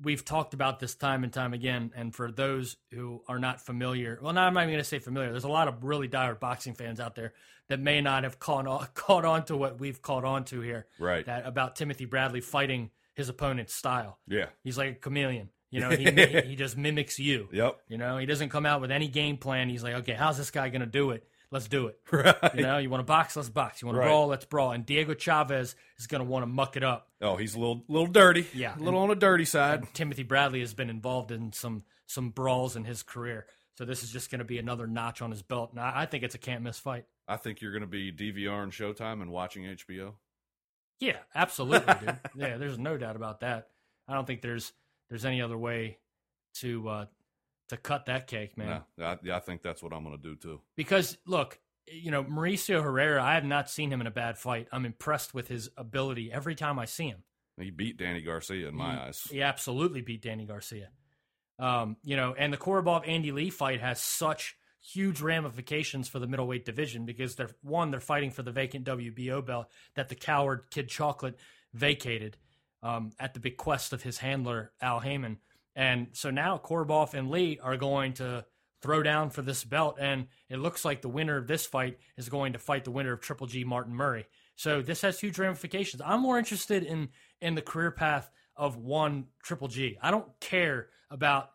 we've talked about this time and time again. And for those who are not familiar, well, now I'm not even going to say familiar. There's a lot of really dire boxing fans out there that may not have caught on, caught on to what we've caught on to here.
Right.
That about Timothy Bradley fighting his opponent's style.
Yeah.
He's like a chameleon. You know, he, he, he just mimics you.
Yep.
You know, he doesn't come out with any game plan. He's like, okay, how's this guy going to do it? Let's do it.
Right.
You know, you want to box, let's box. You want
Right.
to brawl, let's brawl. And Diego Chavez is going to want to muck it up.
Oh, he's a little little dirty.
Yeah.
A little on the dirty side.
Timothy Bradley has been involved in some some brawls in his career, so this is just going to be another notch on his belt. And I, I think it's a can't miss fight.
I think you're going to be DVR and Showtime and watching HBO.
Yeah, absolutely, dude. Yeah, there's no doubt about that. I don't think there's there's any other way to uh to cut that cake, man.
Yeah, I, yeah, I think that's what I'm going to do too.
Because look, you know, Mauricio Herrera, I have not seen him in a bad fight. I'm impressed with his ability every time I see him.
He beat Danny Garcia in my eyes.
He absolutely beat Danny Garcia. Um, you know, and the Korobov Andy Lee fight has such huge ramifications for the middleweight division because they're one, they're fighting for the vacant WBO belt that the coward Kid Chocolate vacated um, at the bequest of his handler Al Haymon, and so now Korobov and Lee are going to throw down for this belt, and it looks like the winner of this fight is going to fight the winner of Triple G Martin Murray. So this has huge ramifications. I'm more interested in in the career path of one Triple G. I don't care about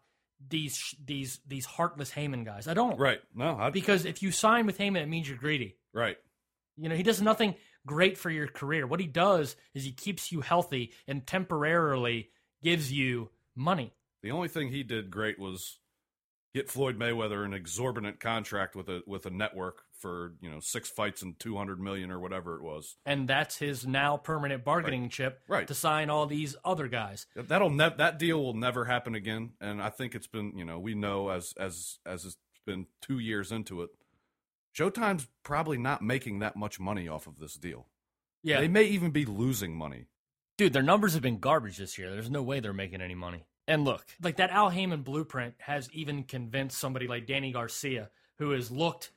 these these these heartless Haymon guys. I don't.
Right. No, I,
Because if you sign with Haymon, it means you're greedy.
right.
You know, he does nothing great for your career. What he does is he keeps you healthy and temporarily gives you money.
The only thing he did great was get Floyd Mayweather an exorbitant contract with a with a network for you know six fights and two hundred million or whatever it was.
And that's his now permanent bargaining chip
Right.
to sign all these other guys.
That'll ne- that deal will never happen again. And I think it's been you know we know as as as it's been two years into it, Showtime's probably not making that much money off of this deal.
Yeah.
They may even be losing money.
Dude, their numbers have been garbage this year. There's no way they're making any money. And look, like that Al Haymon blueprint has even convinced somebody like Danny Garcia, who has looked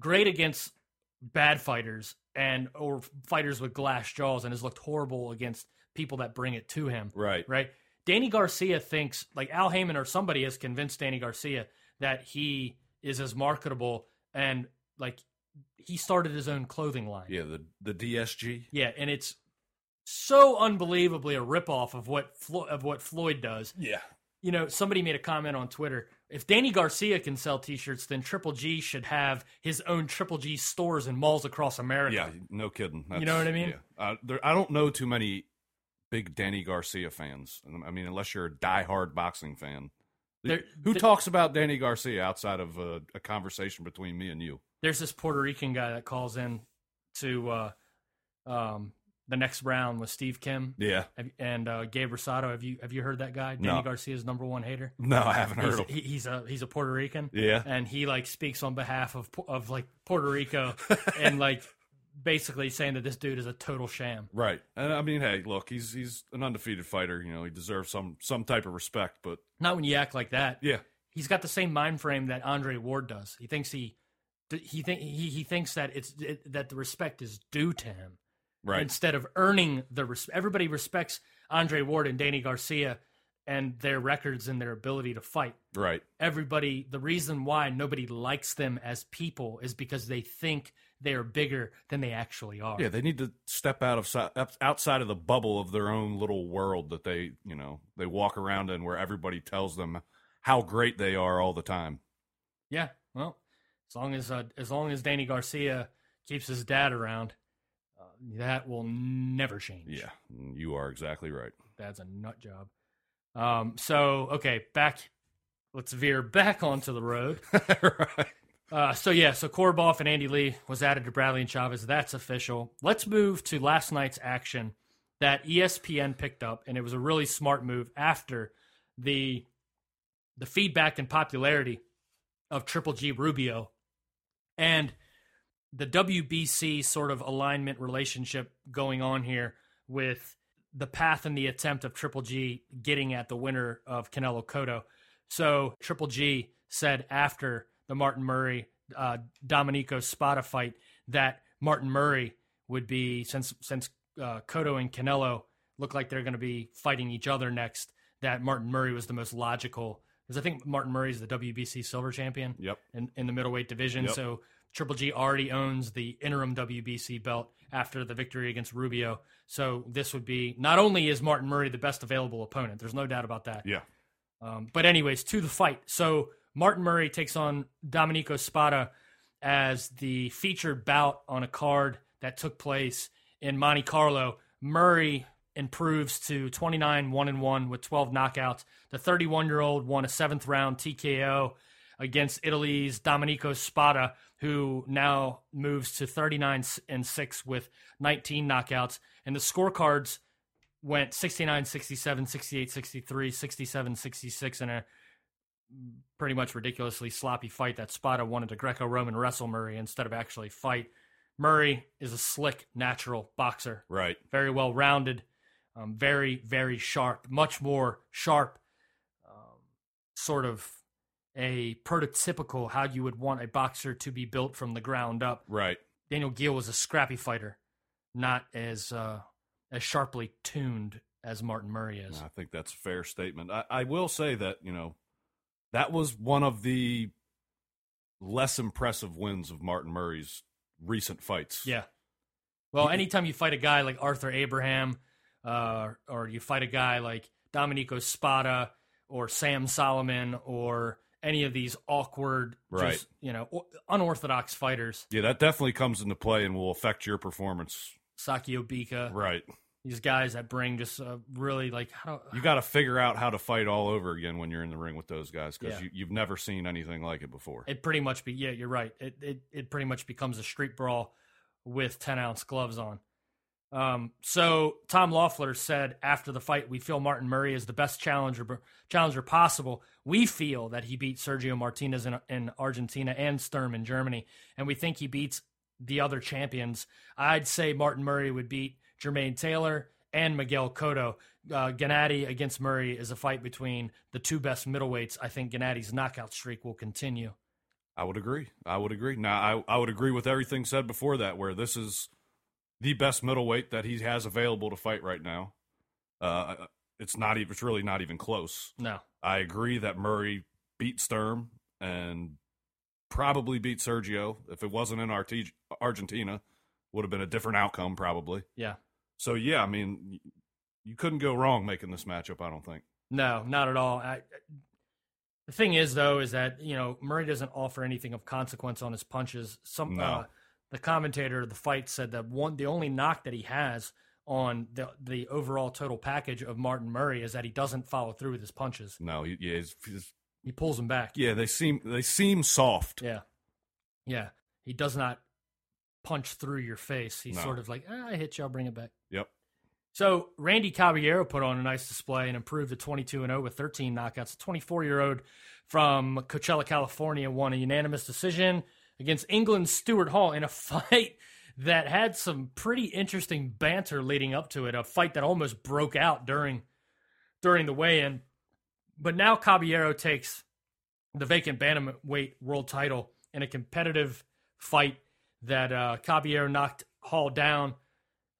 great against bad fighters and or fighters with glass jaws and has looked horrible against people that bring it to him.
Right.
Right? Danny Garcia thinks like Al Haymon or somebody has convinced Danny Garcia that he is as marketable and like he started his own clothing line.
Yeah. The the DSG.
Yeah, and it's so unbelievably a ripoff of what Flo- of what Floyd does.
Yeah.
You know, somebody made a comment on Twitter. if Danny Garcia can sell T-shirts, then Triple G should have his own Triple G stores and malls across America.
Yeah, no kidding.
You know what I mean?
Yeah. Uh, there, I don't know too many big Danny Garcia fans. I mean, unless you're a diehard boxing fan.
There-
Who talks about Danny Garcia outside of a, a conversation between me and you?
There's this Puerto Rican guy that calls in to uh, um, the next round with Steve Kim
Yeah.
And uh, Gabe Rosado. Have you have you heard that guy? Danny
No.
Garcia's number one hater.
No, I haven't heard
He's,
of.
he, he's a he's a Puerto Rican.
Yeah.
and he like speaks on behalf of of like Puerto Rico and like basically saying that this dude is a total sham.
Right. And I mean, hey, look, he's he's an undefeated fighter. You know, he deserves some some type of respect. But
Not when you act like that.
yeah,
He's got the same mind frame that Andre Ward does. He thinks he he think he, he thinks that it's it, that the respect is due to him
right.
instead of earning the res- everybody respects Andre Ward and Danny Garcia and their records and their ability to fight.
right.
Everybody the reason why nobody likes them as people is because they think they are bigger than they actually are.
Yeah, they need to step out of outside of the bubble of their own little world that they, you know, they walk around in where everybody tells them how great they are all the time.
Yeah, well, as long as uh, as long as Danny Garcia keeps his dad around, that will never change.
Yeah, you are exactly right.
That's a nut job. Um, so okay, back. Let's veer back onto the road.
right.
Uh, so yeah, so Korobov and Andy Lee was added to Bradley and Chavez. That's official. Let's move to last night's action that ESPN picked up, and it was a really smart move after the the feedback and popularity of Triple G Rubio and the WBC sort of alignment relationship going on here with the path and the attempt of Triple G getting at the winner of Canelo Cotto. So Triple G said after the Martin Murray uh, Domenico Spada fight that Martin Murray would be since since uh, Cotto and Canelo look like they're going to be fighting each other next. That Martin Murray was the most logical because I think Martin Murray is the WBC silver champion
Yep.
in, in the middleweight division.
Yep.
So Triple G already owns the interim WBC belt after the victory against Rubio. So this would be not only is Martin Murray the best available opponent, there's no doubt about that.
Yeah.
Um, but anyways, to the fight. So Martin Murray takes on Domenico Spada as the featured bout on a card that took place in Monte Carlo. Murray improves to 29 1 and 1 with 12 knockouts. The 31 year old won a seventh round TKO against Italy's Domenico Spada, who now moves to 39 and 6 with 19 knockouts. And the scorecards went 69 67, 68 63, 67 66 in a pretty much ridiculously sloppy fight that Spada wanted to Greco Roman wrestle Murray instead of actually fight. Murray is a slick, natural boxer
Right.
very well rounded, um, very very sharp, much more sharp, um, sort of a prototypical how you would want a boxer to be built from the ground up.
Right.
Daniel Geale was a scrappy fighter, not as uh, as sharply tuned as Martin Murray is.
I think that's a fair statement. I, I will say that, you know, that was one of the less impressive wins of Martin Murray's recent fights.
Yeah. Well, anytime you fight a guy like Arthur Abraham, uh, or you fight a guy like Domenico Spada or Sam Soliman or any of these awkward,
Right.
just, you know, unorthodox fighters,
Yeah, that definitely comes into play and will affect your performance.
Sakio Bika,
Right.
these guys that bring just uh, really like how do,
You got to figure out how to fight all over again when you're in the ring with those guys because
Yeah.
you, you've never seen anything like it before.
it pretty much be yeah you're right it it, it pretty much becomes a street brawl with 10 ounce gloves on um, so tom loeffler said after the fight we feel martin murray is the best challenger challenger possible we feel that he beat sergio martinez in, in argentina and sturm in germany and we think he beats the other champions i'd say martin murray would beat jermaine taylor and miguel cotto uh, Gennady against Murray is a fight between the two best middleweights. I think Gennady's knockout streak will continue.
I would agree. I would agree. Now, I, I would agree with everything said before that, where this is the best middleweight that he has available to fight right now. Uh, it's not even. It's really not even close.
No,
I agree that Murray beat Sturm and probably beat Sergio. If it wasn't in Arti- Argentina, would have been a different outcome probably.
yeah,
So yeah, I mean, you couldn't go wrong making this matchup. I don't think.
no, not at all. I, The thing is, though, is that you know Murray doesn't offer anything of consequence on his punches. Some
No.
uh, the commentator of the fight said that one the only knock that he has on the the overall total package of Martin Murray is that he doesn't follow through with his punches.
No, he, yeah, he's, he's-
He pulls them back.
yeah, they seem they seem soft.
Yeah. Yeah. He does not punch through your face. He's
No.
sort of like, ah, I hit you, I'll bring it back.
Yep.
So Randy Caballero put on a nice display and improved to 22 and 0 with 13 knockouts. A 24 year old from Coachella, California, won a unanimous decision against England's Stuart Hall in a fight that had some pretty interesting banter leading up to it. A fight that almost broke out during during the weigh-in. But now Caballero takes the vacant bantamweight world title in a competitive fight that uh, Caballero knocked Hall down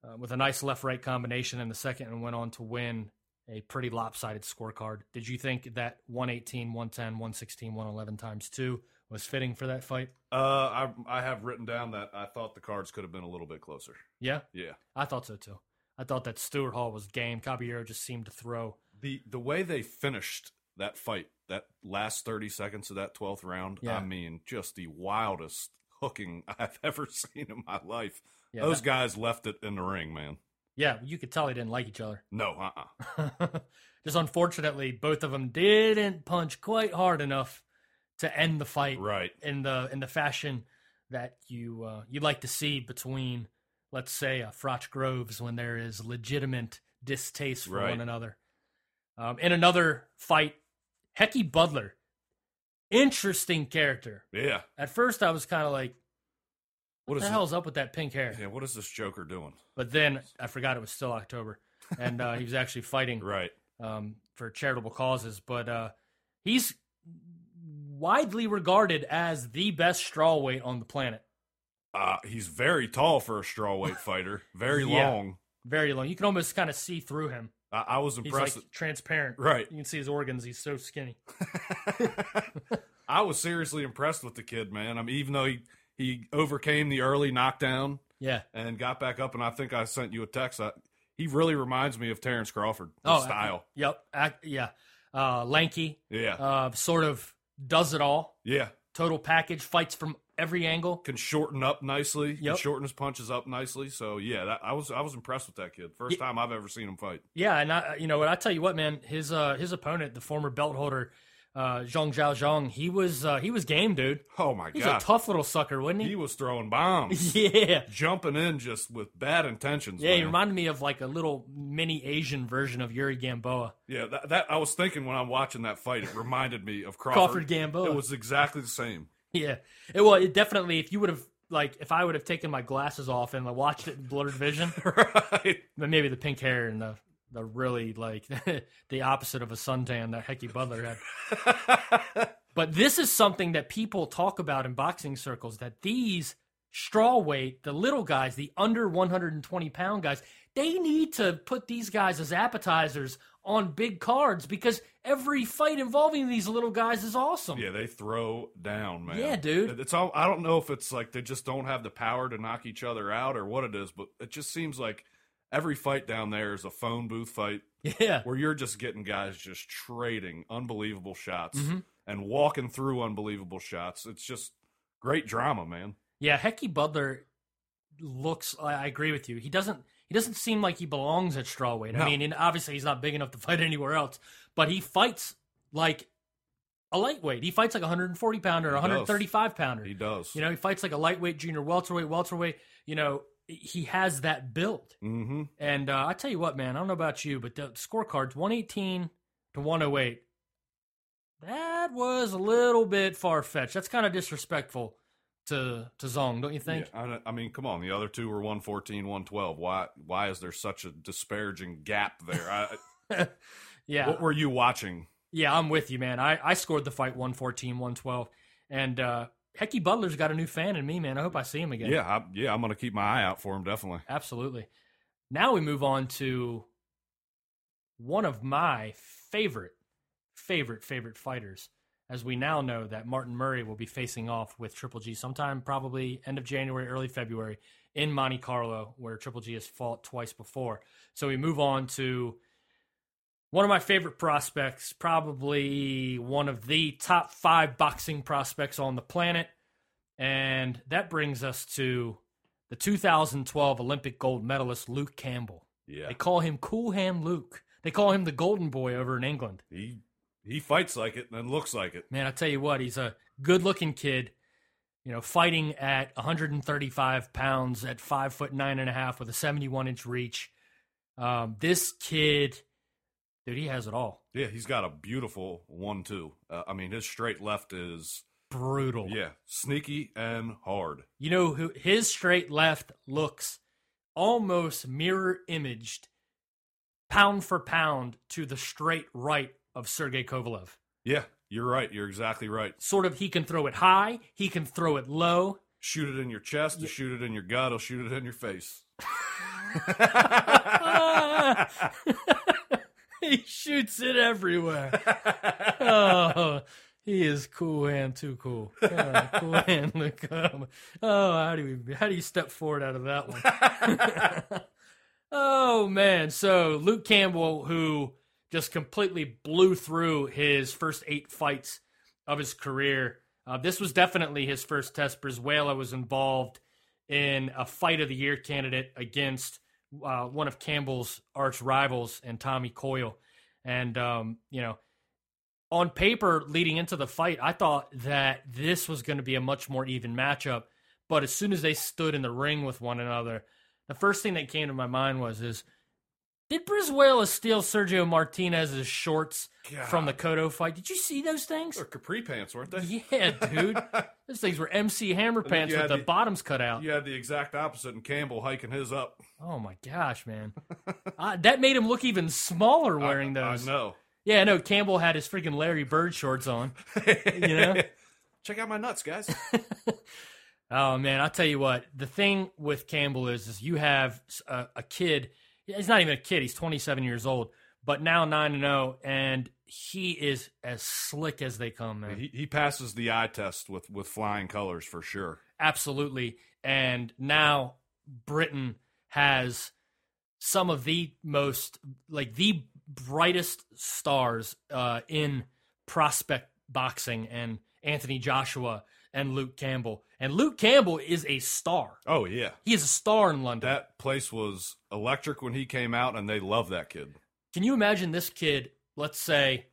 uh, with a nice left-right combination in the second and went on to win a pretty lopsided scorecard. Did you think that 118, 110, 116, 111 times two was fitting for that fight?
Uh, I I have written down that I thought the cards could have been a little bit closer.
Yeah,
Yeah.
I thought so too. I thought that Stuart Hall was game. Caballero just seemed to throw.
the the way they finished that fight, that last thirty seconds of that twelfth round,
Yeah.
I mean, just the wildest hooking I've ever seen in my life.
Yeah,
Those
that-
guys left it in the ring, man.
yeah, you could tell they didn't like each other.
No, uh, uh
just unfortunately, both of them didn't punch quite hard enough to end the fight
right.
in the in the fashion that you uh, you like to see between, let's say, uh, Froch Groves when there is legitimate distaste for
Right.
one another. Um, in another fight, Hekkie Budler, interesting character.
Yeah.
At first, I was kind of like,
What
"What the hell's up with that pink hair?"
Yeah. What is this Joker doing?
But then I forgot it was still October, and uh, he was actually fighting
Right.
um, for charitable causes. But uh, he's widely regarded as the best strawweight on the planet.
Uh, he's very tall for a strawweight fighter. Very
Yeah.
long.
Very long. You can almost kind of see through him.
I, I was impressed.
like transparent.
Right.
You can see his organs. He's so skinny.
I was seriously impressed with the kid, man. I mean, even though he he overcame the early knockdown
Yeah.
and got back up, and I think I sent you a text. I, he really reminds me of Terrence Crawford
Oh,
style.
Yep. Ac- yeah. Uh, lanky.
Yeah,
Uh, sort of does it all.
yeah.
Total package. Fights from every angle.
Can shorten up nicely. Can shorten his punches up nicely. So yeah, that, I was I was impressed with that kid. First time I've ever seen him fight.
Yeah, and I, you know what? I tell you what, man. His uh, his opponent, the former belt holder, uh, Xiong Zhao Zhong, he was uh, he was game, dude.
Oh my god.
He's
god,
a tough little sucker, wasn't he?
he was throwing bombs,
yeah.
jumping in just with bad intentions.
Yeah, he reminded me of like a little mini Asian version of Yuri Gamboa.
Yeah, that, that I was thinking when I'm watching that fight, it reminded me of Crawford.
Crawford Gamboa.
It was exactly the same.
Yeah. It, well, it definitely, if you would have, like, if I would have taken my glasses off and like, watched it in blurred vision,
right.
then maybe the pink hair and the, the really, like, the opposite of a suntan that Hekkie Budler had. But this is something that people talk about in boxing circles that these straw weight, the little guys, the under 120 pound guys, they need to put these guys as appetizers on big cards because every fight involving these little guys is awesome.
Yeah, they throw down, man.
Yeah, dude.
It's all. I don't know if it's like they just don't have the power to knock each other out or what it is, but it just seems like every fight down there is a phone booth fight
Yeah.
where you're just getting guys just trading unbelievable shots
Mm-hmm.
and walking through unbelievable shots. It's just great drama, man.
Yeah, Hekkie Budler looks. I agree with you. He doesn't. He doesn't seem like he belongs at strawweight. I mean, and obviously he's not big enough to fight anywhere else, but he fights like a lightweight. He fights like a 140 pounder, a
He does.
135 pounder.
He does.
You know, he fights like a lightweight, junior welterweight, welterweight. You know, he has that build.
mm-hmm.
And uh, I tell you what, man, I don't know about you, but the scorecards 118 to 108. That was a little bit far fetched. That's kind of disrespectful to to Zhong, don't you think?
Yeah, I, I mean, come on. The other two were 114, 112. Why? Why is there such a disparaging gap there? I,
Yeah.
What were you watching?
Yeah, I'm with you, man. I, I scored the fight 114, 112. And uh, Hekkie Budler's got a new fan in me, man. I hope I see him again.
Yeah, I, yeah. I'm gonna keep my eye out for him. Definitely.
Absolutely. Now we move on to one of my favorite, favorite, favorite fighters. As we now know that Martin Murray will be facing off with Triple G sometime probably end of January, early February in Monte Carlo, where Triple G has fought twice before. So we move on to One of my favorite prospects, probably one of the top five boxing prospects on the planet. And that brings us to the 2012 Olympic gold medalist, Luke Campbell.
Yeah,
They call him Cool Hand Luke. They call him the Golden Boy over in England.
he he fights like it and looks like it.
Man, I tell you what, he's a good looking kid. You know, fighting at 135 pounds at five foot nine and a half with a 71 inch reach. Um, this kid, dude, he has it all.
Yeah, he's got a beautiful one-two. Uh, I mean, his straight left is
Brutal.
yeah sneaky and hard.
You know who his straight left looks almost mirror imaged, pound for pound, to the straight right of Sergey Kovalev.
Yeah, you're right. You're exactly right.
Sort of, he can throw it high, he can throw it low.
Shoot it in your chest, or shoot it in your gut, or shoot it in your face.
he shoots it everywhere. oh, he is cool hand, too cool. Oh, cool hand, look. Um, oh, how do we? How do you step forward out of that one? oh man! So Luke Campbell, who just completely blew through his first eight fights of his career. Uh, this was definitely his first test. Brizuela was involved in a fight of the year candidate against uh, one of Campbell's arch rivals and Tommy Coyle. And, um, you know, on paper leading into the fight, I thought that this was going to be a much more even matchup. But as soon as they stood in the ring with one another, the first thing that came to my mind was, is did Brizuela steal Sergio Martinez's shorts from the Cotto fight? Did you see those things?
They're capri pants, weren't they?
Yeah, dude. Those things were MC Hammer pants with the,
the-
bottoms cut out.
You had the exact opposite, and Campbell hiking his up.
Oh my gosh, man. uh, that made him look even smaller wearing
I,
those.
I know.
Yeah, no, Campbell had his freaking Larry Bird shorts on. You know?
Check out my nuts, guys.
Oh man, I'll tell you what. The thing with Campbell is, is you have a, a kid. He's not even a kid. He's 27 years old, but now nine and zero, and he is as slick as they come, man.
he, he passes the eye test with, with flying colors for sure.
Absolutely. And now Britain has some of the most, like the brightest stars uh, in prospect boxing, and Anthony Joshua and Luke Campbell. And Luke Campbell is a star.
Oh yeah,
He is a star in London.
that place was electric when he came out, and they love that kid.
Can you imagine this kid, let's say,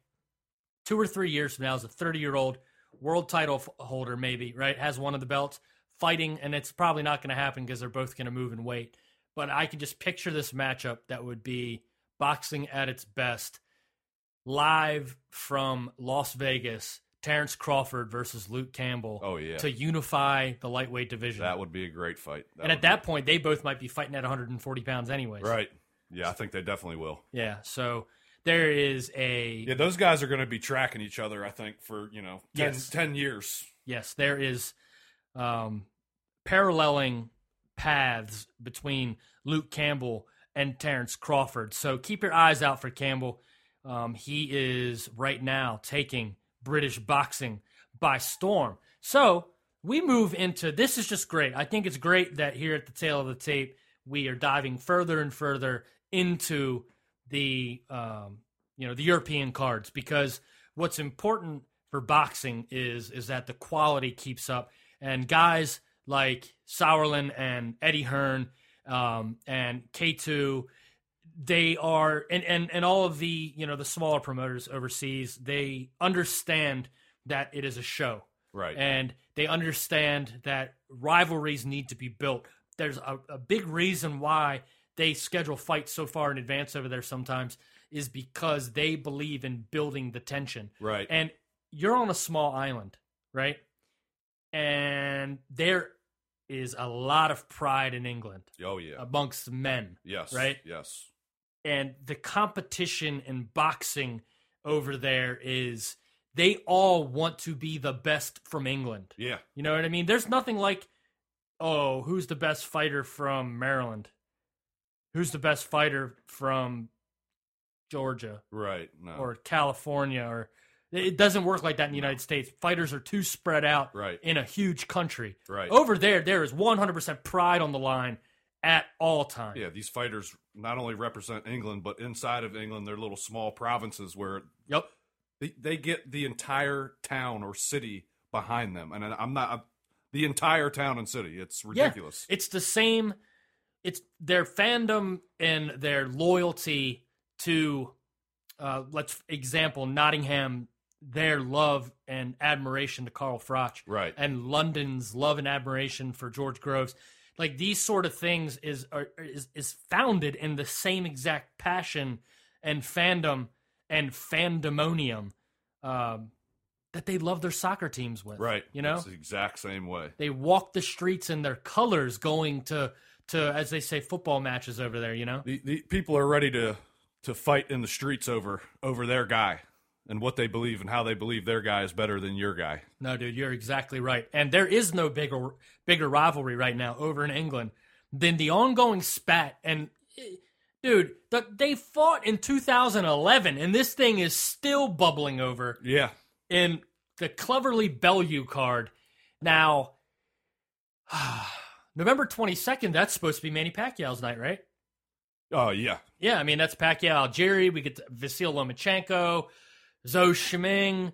two or three years from now, is a 30 year old world title holder, maybe, right? Has one of the belts, fighting, and it's probably not going to happen because they're both going to move in weight. But I can just picture this matchup that would be boxing at its best, live from Las Vegas. Terrence Crawford versus Luke Campbell
Oh yeah,
to unify the lightweight division.
that would be a great fight.
and at that point, they both might be fighting at 140 pounds, anyways.
right? Yeah, I think they definitely will.
Yeah. So there is a
Yeah, those guys are going to be tracking each other. I think for you know 10,
Yes.
10 years.
yes, there is um, paralleling paths between Luke Campbell and Terrence Crawford. So keep your eyes out for Campbell. Um, he is right now taking British boxing by storm. So we move into this is just great. I think it's great that here at the tail of the tape we are diving further and further into the um, you know the European cards because what's important for boxing is is that the quality keeps up and guys like Sauerland and Eddie Hearn um, and K2 they are and, and and all of the you know the smaller promoters overseas they understand that it is a show
Right.
and they understand that rivalries need to be built. There's a, a big reason why they schedule fights so far in advance over there sometimes is because they believe in building the tension.
right.
And you're on a small island, right? And there is a lot of pride in England
oh yeah.
amongst men
yes.
right?
Yes.
And the competition in boxing over there is they all want to be the best from England.
Yeah.
You know what I mean? There's nothing like, oh, who's the best fighter from Maryland? Who's the best fighter from Georgia
Right. No.
or California? Or it doesn't work like that in the United States. Fighters are too spread out
Right.
in a huge country.
Right.
Over there, there is 100% pride on the line, at all times.
Yeah, these fighters not only represent England, but inside of England, they're little small provinces where
Yep.
they, they get the entire town or city behind them. And I'm not I'm, the entire town and city. It's ridiculous.
Yeah, it's the same. It's their fandom and their loyalty to, uh, let's example Nottingham, their love and admiration to Carl Froch,
Right.
and London's love and admiration for George Groves. Like these sort of things is are, is is founded in the same exact passion and fandom and fandemonium um, that they love their soccer teams with.
right.
You know,
It's the exact same way.
they walk the streets in their colors going to to as they say football matches over there you know
The, the people are ready to to fight in the streets over over their guy and what they believe and how they believe their guy is better than your guy.
no dude you're exactly right and there is no bigger bigger rivalry right now over in england than the ongoing spat and dude the, they fought in 2011 and this thing is still bubbling over
Yeah.
in the cleverly Bellew card. Now, November 22nd, that's supposed to be Manny Pacquiao's night, right?
Oh yeah.
Yeah, I mean, that's Pacquiao Algieri. We get Vasil Lomachenko, Zou Shiming.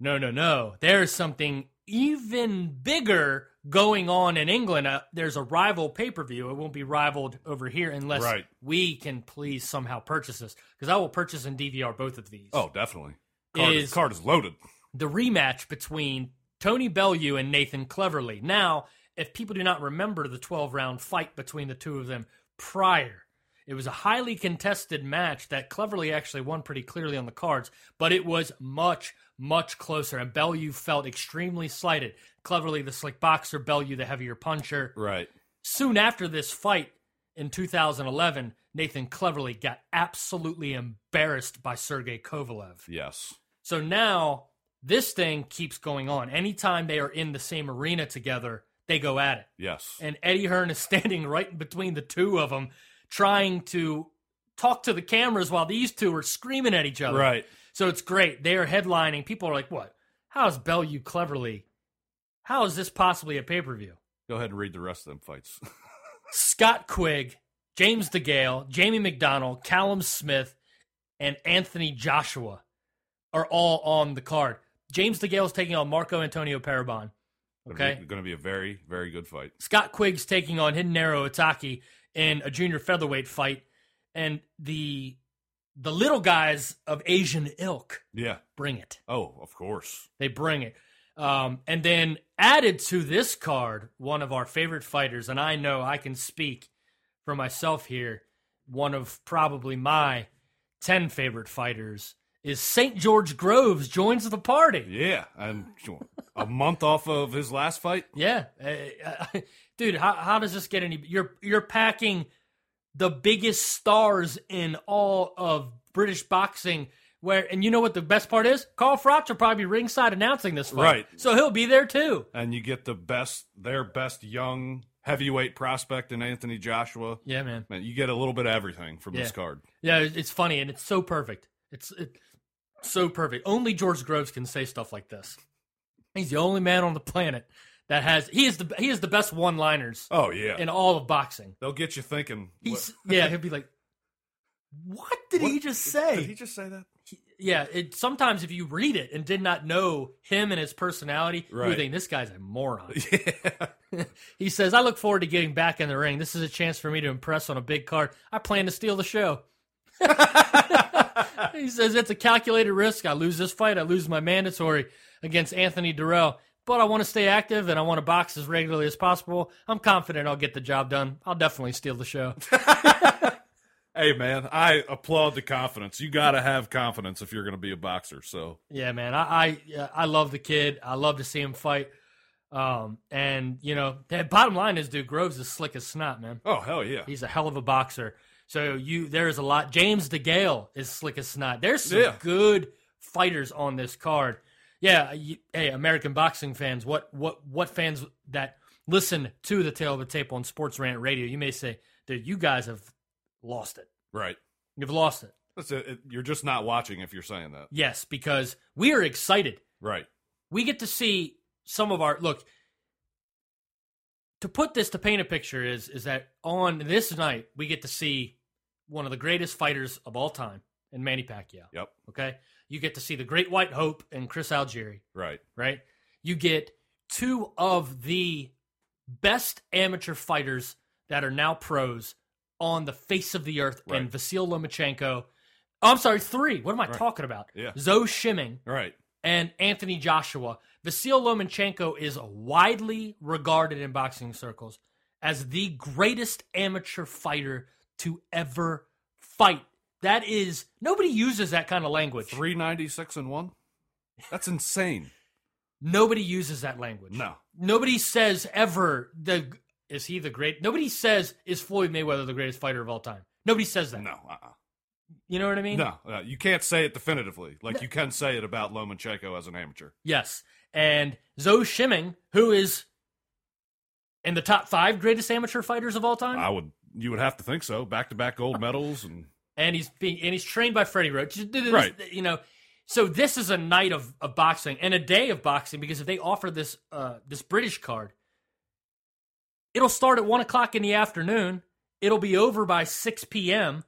No, no, no. There's something even bigger going on in England. Uh, there's a rival pay per view. It won't be rivaled over here unless
Right.
we can please somehow purchase this. Because I will purchase and DVR both of these.
Oh, definitely. Card is,
Is-
card is loaded.
the rematch between Tony Bellew and Nathan Cleverly. Now, if people do not remember the 12 round fight between the two of them prior, it was a highly contested match that Cleverly actually won pretty clearly on the cards, but it was much, much closer, and Bellew felt extremely slighted. Cleverly, the slick boxer, Bellew, the heavier puncher.
Right.
Soon after this fight in 2011, Nathan Cleverly got absolutely embarrassed by Sergey Kovalev.
Yes.
So now this thing keeps going on. Anytime they are in the same arena together, they go at it.
Yes.
And Eddie Hearn is standing right in between the two of them, trying to talk to the cameras while these two are screaming at each other.
right.
So it's great. They are headlining. People are like, what? How is Bellew cleverly? How is this possibly a pay per view?
Go ahead and read the rest of them fights.
Scott Quigg, James DeGale, Jamie McDonald, Callum Smith, and Anthony Joshua are all on the card. James DeGale is taking on Marco Antonio Periban. Okay.
Going to be a very, very good fight.
Scott Quigg's taking on Hidenori Otake in a junior featherweight fight. And the the little guys of Asian ilk
Yeah.
bring it.
Oh, of course.
They bring it. Um, and then added to this card, one of our favorite fighters, and I know I can speak for myself here, one of probably my 10 favorite fighters is St. George Groves joins the party.
Yeah. And sure. a month off of his last fight.
Yeah. Dude, how, how does this get any you're you're packing the biggest stars in all of British boxing where and you know what the best part is? Carl Froch will probably be ringside announcing this fight.
Right.
So he'll be there too.
And you get the best, their best young heavyweight prospect in Anthony Joshua.
Yeah, man.
Man, you get a little bit of everything from this card.
Yeah, it's funny and it's so perfect. It's it's so perfect. Only George Groves can say stuff like this. He's the only man on the planet that has he is the he is the best one-liners
Oh, yeah.
in all of boxing.
They'll get you thinking.
He's yeah, he'll be like, "What did he just say?"
Did he just say that?
yeah, it sometimes if you read it and did not know him and his personality, you
Right.
would think this guy's a moron.
Yeah.
he says, "I look forward to getting back in the ring. This is a chance for me to impress on a big card. I plan to steal the show." he says it's a calculated risk. I lose this fight, I lose my mandatory against Anthony Dirrell. But I want to stay active and I want to box as regularly as possible. I'm confident I'll get the job done. I'll definitely steal the show.
Hey, man, I applaud the confidence. You got to have confidence if you're going to be a boxer. So,
Yeah, man. I I, yeah, I love the kid. I love to see him fight. Um, and you know, the bottom line is, dude, Groves is slick as snot, man.
oh, hell yeah.
He's a hell of a boxer. So you, there is a lot. James DeGale is slick as snot. There's some
Yeah.
good fighters on this card. Yeah, you, hey, American boxing fans, what what what fans that listen to the tail of the tape on Sports Rant Radio? You may say, dude, you guys have lost it.
Right.
You've lost it.
It- You're just not watching if you're saying that.
Yes, because we are excited
Right.
we get to see some of our look to put this to paint a picture is is that on this night we get to see one of the greatest fighters of all time in Manny Pacquiao.
Yep.
Okay, you get to see the Great White Hope and Chris Algieri.
Right.
Right, you get two of the best amateur fighters that are now pros on the face of the earth,
Right.
and Vasil Lomachenko. Oh, I'm sorry, three. What am I
Right.
talking about?
Yeah.
Zou Shiming
Right.
and Anthony Joshua. Vasil Lomachenko is widely regarded in boxing circles as the greatest amateur fighter to ever fight. That is, nobody uses that kind of language.
Three ninety six and one. That's insane.
Nobody uses that language.
No.
Nobody says ever the is he the great. Nobody says is Floyd Mayweather the greatest fighter of all time. Nobody says that.
No. Uh-uh.
You know what I mean?
No. Uh, you can't say it definitively. Like you can say it about Lomachenko as an amateur.
Yes. And Zou Shiming, who is in the top five greatest amateur fighters of all time.
I would. You would have to think so. Back to back gold medals and
and he's being and he's trained by Freddie Roach.
Right.
You know, so this is a night of, of boxing and a day of boxing because if they offer this uh, this British card, it'll start at one o'clock in the afternoon. It'll be over by six p.m.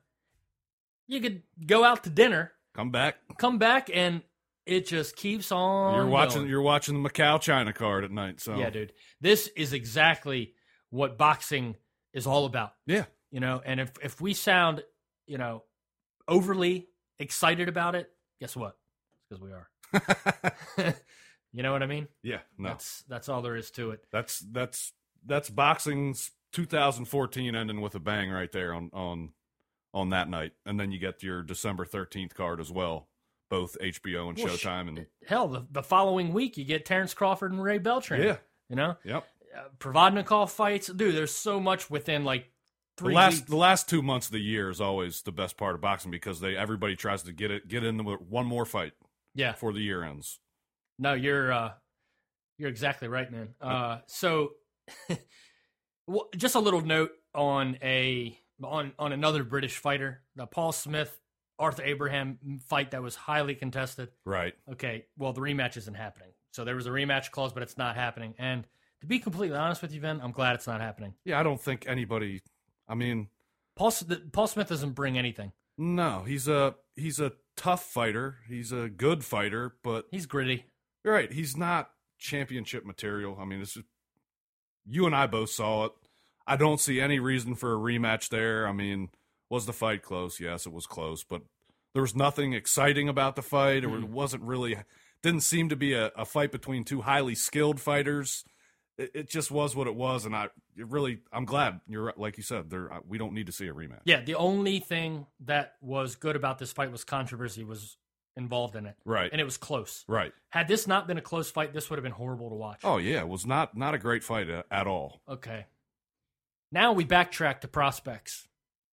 You could go out to dinner,
come back.
come back, and it just keeps on.
You're watching.
going.
You're watching the Macau China card at night. So
Yeah, dude. This is exactly what boxing is all about.
Yeah.
You know, and if if we sound, you know, overly excited about it, guess what? Because we are. you know what I mean?
yeah. No.
That's that's all there is to it.
That's that's that's boxing's 2014 ending with a bang right there on on on that night, and then you get your December 13th card as well, both HBO and
Well,
Showtime, and
Hell, the, the following week you get Terrence Crawford and Ray Beltran.
yeah,
You know,
yep.
uh, Provodnikov fights, dude. There's so much within like
The last
weeks.
the last two months of the year is always the best part of boxing because they everybody tries to get it get in with one more fight
yeah,
before the year ends.
No, you're uh, you're exactly right, man. Uh, so, just a little note on a on on another British fighter, the Paul Smith Arthur Abraham fight that was highly contested.
Right.
Okay, well the rematch isn't happening. So there was a rematch clause, but it's not happening. And to be completely honest with you, Ben, I'm glad it's not happening.
Yeah, I don't think anybody. I mean,
Paul Paul Smith doesn't bring anything.
no, he's a he's a tough fighter. He's a good fighter, but
He's gritty.
You're right. He's not championship material. I mean, this is you and I both saw it. I don't see any reason for a rematch there. I mean, was the fight close? Yes, it was close, but there was nothing exciting about the fight. Or it mm-hmm. wasn't really didn't seem to be a, a fight between two highly skilled fighters. It, it just was what it was, and I it really I'm glad you're like you said. There uh, we don't need to see a rematch.
Yeah, the only thing that was good about this fight was controversy was involved in it,
Right.
and it was close.
Right.
Had this not been a close fight, this would have been horrible to watch.
Oh yeah, it was not not a great fight at, at all.
Okay. Now we backtrack to prospects.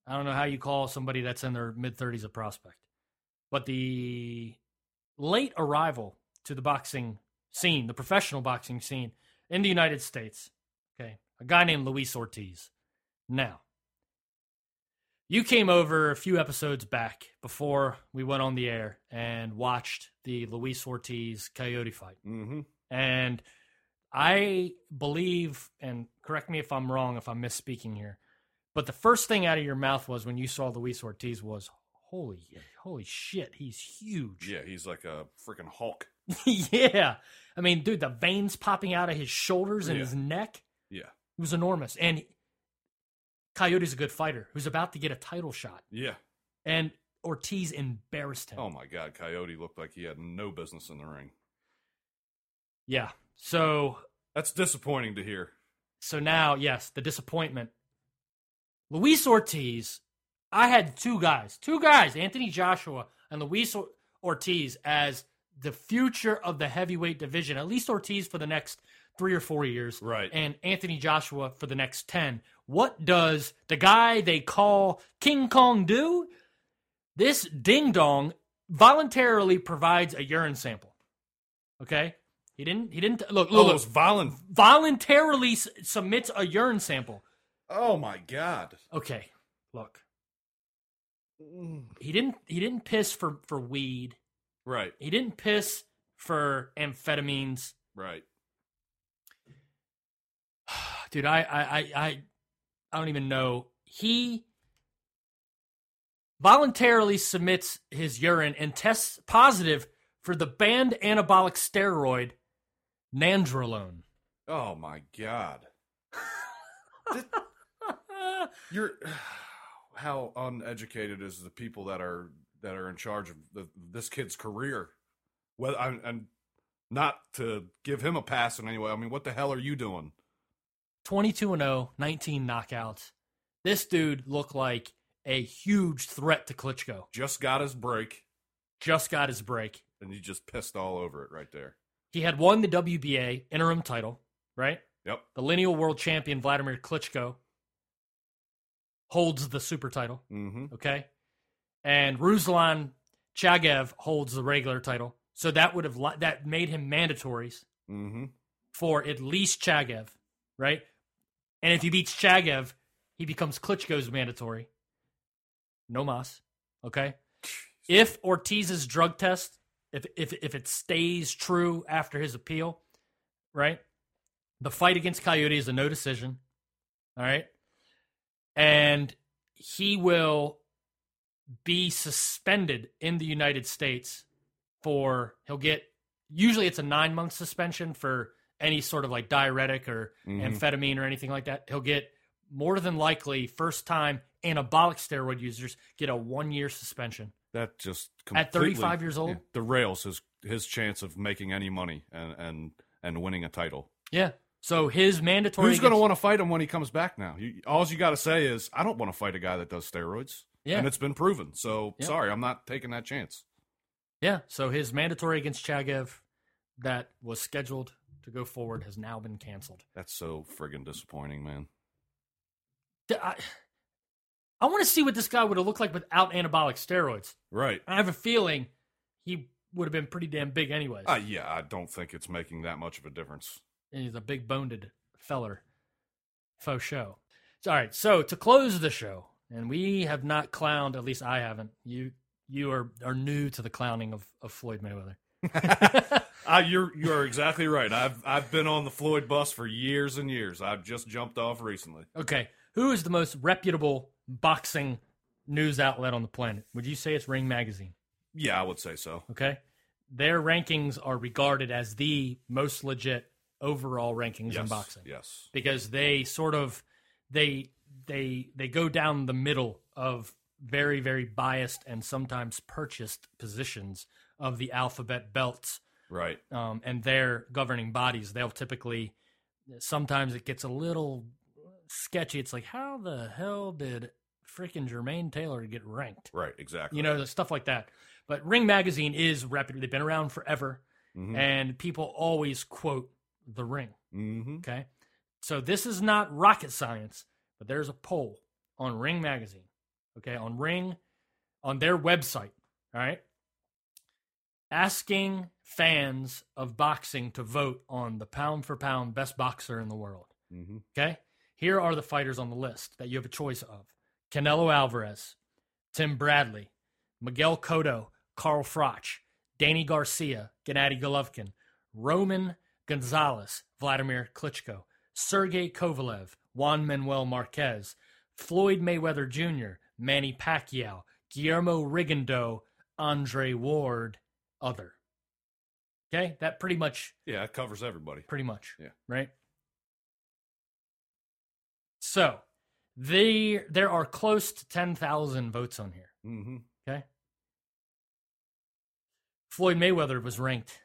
I don't know how you call somebody that's in their mid 30s a prospect, but the late arrival to the boxing scene, the professional boxing scene in the United States, okay, a guy named Luis Ortiz. Now, you came over a few episodes back before we went on the air and watched the Luis Ortiz Kayode fight.
Mm-hmm.
And I believe, and correct me if I'm wrong, if I'm misspeaking here, but the first thing out of your mouth was when you saw Luis Ortiz was, "Holy, holy shit, he's huge."
Yeah, he's like a freaking Hulk.
yeah. I mean, dude, the veins popping out of his shoulders and
Yeah.
his neck,
Yeah.
it was enormous. And Kayode's a good fighter who's about to get a title shot,
Yeah.
and Ortiz embarrassed him.
Oh my God, Coyote looked like he had no business in the ring.
Yeah. So
That's disappointing to hear.
So now, yes, the disappointment. Luis Ortiz, I had two guys, two guys, Anthony Joshua and Luis Ortiz as the future of the heavyweight division. At least Ortiz for the next three or four years.
Right.
And Anthony Joshua for the next 10. What does the guy they call King Kong do? This ding dong voluntarily provides a urine sample. Okay? He didn't, he didn't, look,
Oh,
look,
those violent.
voluntarily s- submits a urine sample.
Oh my God.
Okay, look. Mm. He didn't he didn't piss for for weed.
Right.
He didn't piss for amphetamines.
Right.
dude, I, I, I, I, I don't even know. He voluntarily submits his urine and tests positive for the banned anabolic steroid nandrolone.
Oh my god. You're how uneducated is the people that are that are in charge of the, this kid's career? Well, I'm, and not to give him a pass in any way. I mean, what the hell are you doing?
22 and 0, 19 knockouts. This dude looked like a huge threat to Klitschko.
Just got his break,
Just got his break.
and he just pissed all over it right there.
He had won the WBA interim title, right?
Yep.
The lineal world champion Vladimir Klitschko holds the super title,
Mm-hmm.
okay? And Ruslan Chagaev holds the regular title. So that would have that made him mandatories
Mm-hmm.
for at least Chagaev, right? And if he beats Chagaev, he becomes Klitschko's mandatory. No mas, okay? If Ortiz's drug test, if if if it stays true after his appeal, right? The fight against Kayode is a no decision. All right. And he will be suspended in the United States for he'll get usually it's a nine month suspension for any sort of like diuretic or
Mhm.
amphetamine or anything like that. He'll get more than likely first time anabolic steroid users get a one year suspension.
That just
At 35 years old?
derails his his chance of making any money and and and winning a title.
Yeah. So his mandatory
Who's going to want to fight him when he comes back now? You, all you got to say is, I don't want to fight a guy that does steroids.
Yeah.
And it's been proven. So
Yeah.
sorry, I'm not taking that chance.
Yeah, so his mandatory against Chagaev that was scheduled to go forward has now been canceled.
That's so friggin' disappointing, man.
I want to see what this guy would have looked like without anabolic steroids.
Right.
I have a feeling he would have been pretty damn big anyways.
Uh, yeah, I don't think it's making that much of a difference.
And he's a big boned feller. Faux show. All right, so to close the show, and we have not clowned, at least I haven't. You you are, are new to the clowning of, of Floyd Mayweather.
Uh, you're you're exactly right. I've I've been on the Floyd bus for years and years. I've just jumped off recently.
Okay, who is the most reputable boxing news outlet on the planet? Would you say it's Ring Magazine?
Yeah, I would say so.
Okay, their rankings are regarded as the most legit overall rankings in boxing
Yes.
because they sort of they they they go down the middle of very very biased and sometimes purchased positions of the alphabet belts
Right.
um, and their governing bodies, they'll typically sometimes it gets a little sketchy. It's like, how the hell did freaking Jermaine Taylor get ranked?
Right. Exactly.
You know, stuff like that. But Ring Magazine is reputable. They've been around forever,
Mhm.
and people always quote the Ring.
Mm-hmm.
Okay, so this is not rocket science, but there's a poll on Ring Magazine. Okay, on Ring, on their website. All right, asking fans of boxing to vote on the pound for pound best boxer in the world.
Mm-hmm.
Okay, here are the fighters on the list that you have a choice of: Canelo Alvarez, Tim Bradley, Miguel Cotto, Carl Froch, Danny Garcia, Gennady Golovkin, Roman Gonzalez, Vladimir Klitschko, Sergey Kovalev, Juan Manuel Marquez, Floyd Mayweather Jr., Manny Pacquiao, Guillermo Rigondeaux, Andre Ward, other. Okay, that pretty much,
Yeah, it covers everybody.
pretty much.
Yeah.
Right. So, they there are close to ten thousand votes on here.
Mm-hmm.
Okay. Floyd Mayweather was ranked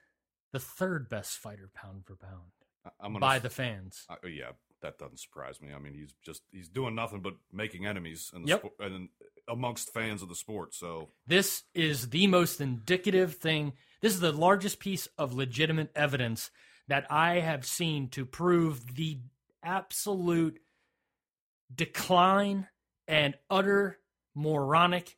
the third best fighter pound for pound by
s-
the fans.
Uh, yeah, that doesn't surprise me. I mean, he's just he's doing nothing but making enemies in the
Yep.
sport, and amongst fans of the sport. So
This is the most indicative thing. This is the largest piece of legitimate evidence that I have seen to prove the absolute decline and utter moronic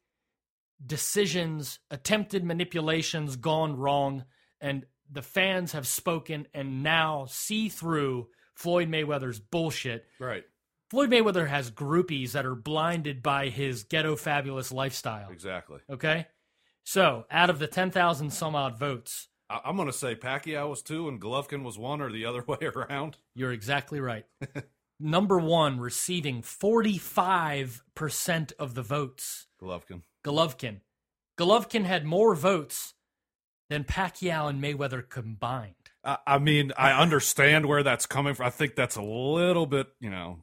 decisions, attempted manipulations gone wrong, and the fans have spoken and now see through Floyd Mayweather's bullshit.
right,
Floyd Mayweather has groupies that are blinded by his ghetto fabulous lifestyle.
exactly.
Okay. So out of the 10,000 some odd votes,
I, I'm gonna say Pacquiao was two and Golovkin was one, or the other way around.
you're exactly right. number one receiving 45% of the votes.
Golovkin.
Golovkin. Golovkin had more votes than Pacquiao and Mayweather combined.
I, I mean, I understand where that's coming from. I think that's a little bit, you know,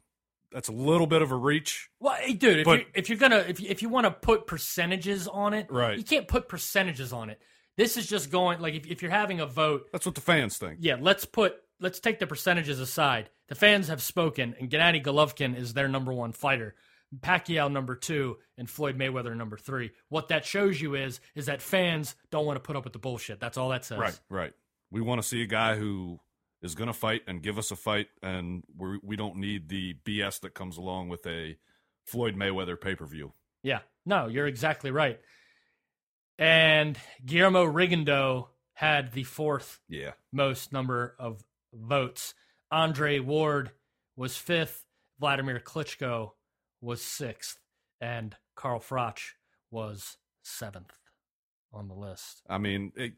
that's a little bit of a reach.
Well, hey, dude, if,
But-
you're, if you're gonna if you, if you want to put percentages on it,
Right.
You can't put percentages on it. This is just going like if, if you're having a vote,
That's what the fans think.
yeah. Let's put let's take the percentages aside. The fans have spoken, and Gennady Golovkin is their number one fighter. Pacquiao number two and Floyd Mayweather number three. What that shows you is is that fans don't want to put up with the bullshit. That's all that says.
Right, right. We want to see a guy who is going to fight and give us a fight, and we we don't need the BS that comes along with a Floyd Mayweather pay per view.
Yeah. No, you're exactly right. And Guillermo Rigondeaux had the fourth
Yeah,
most number of votes. Andre Ward was fifth. Vladimir Klitschko was sixth. And Carl Froch was seventh on the list.
I mean, it,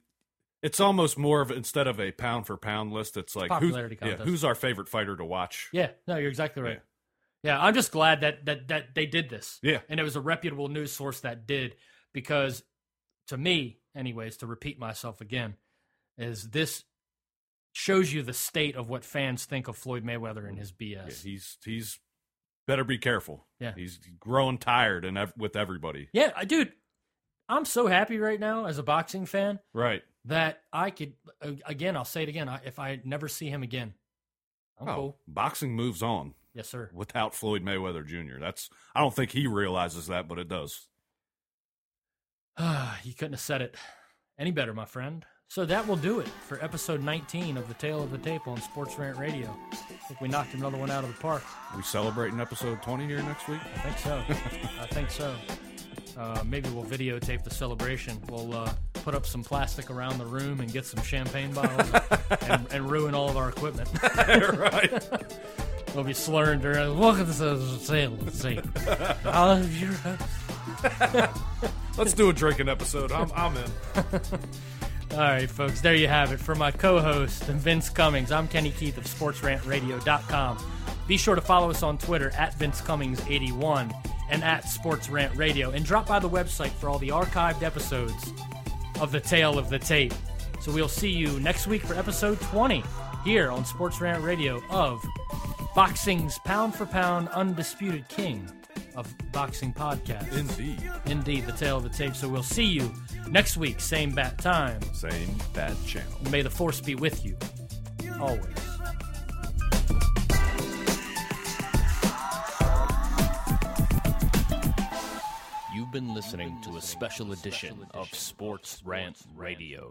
it's almost more of instead of a pound for pound list, it's like who's,
popularity
yeah,
contest.
who's our favorite fighter to watch?
Yeah, no, you're exactly right. Yeah, I'm just glad that that that they did this.
Yeah.
And it was a reputable news source that did because to me, anyways, to repeat myself again, is this shows you the state of what fans think of Floyd Mayweather and his
Yeah,
BS.
he's he's better be careful.
Yeah.
he's growing tired and ev- with everybody.
Yeah, I- dude, I'm so happy right now as a boxing fan
Right.
That I could again. I'll say it again. If I never see him again, I'm
Oh,
cool.
boxing moves on
Yes, sir.
without Floyd Mayweather Jr. That's I don't think he realizes that, but it does.
you couldn't have said it any better, my friend. So that will do it for episode 19 of the Tale of the Tape on Sports Rant Radio. I think we knocked another one out of the park.
We celebrating episode twenty here next week.
I think so. I think so. Uh, maybe we'll videotape the celebration. We'll uh, put up some plastic around the room and get some champagne bottles and, and ruin all of our equipment.
right.
We'll be slurring during. Welcome to the Tale of the Tape. I'll have your.
Let's do a drinking episode. I'm I'm in.
All right, folks, there you have it. For my co host, Vince Cummings, I'm Kenny Keith of SportsRantRadio.com. Be sure to follow us on Twitter at Vince Cummings81 and at Sports Rant Radio. And drop by the website for all the archived episodes of The Tale of the Tape. So we'll see you next week for episode 20 here on Sports Rant Radio of boxing's pound for pound undisputed king of boxing podcasts.
Indeed.
Indeed, The Tale of the Tape. So we'll see you next week, same bat time.
Same bad channel.
May the force be with you. Always.
You've been listening to a special edition of Sports Rant Radio.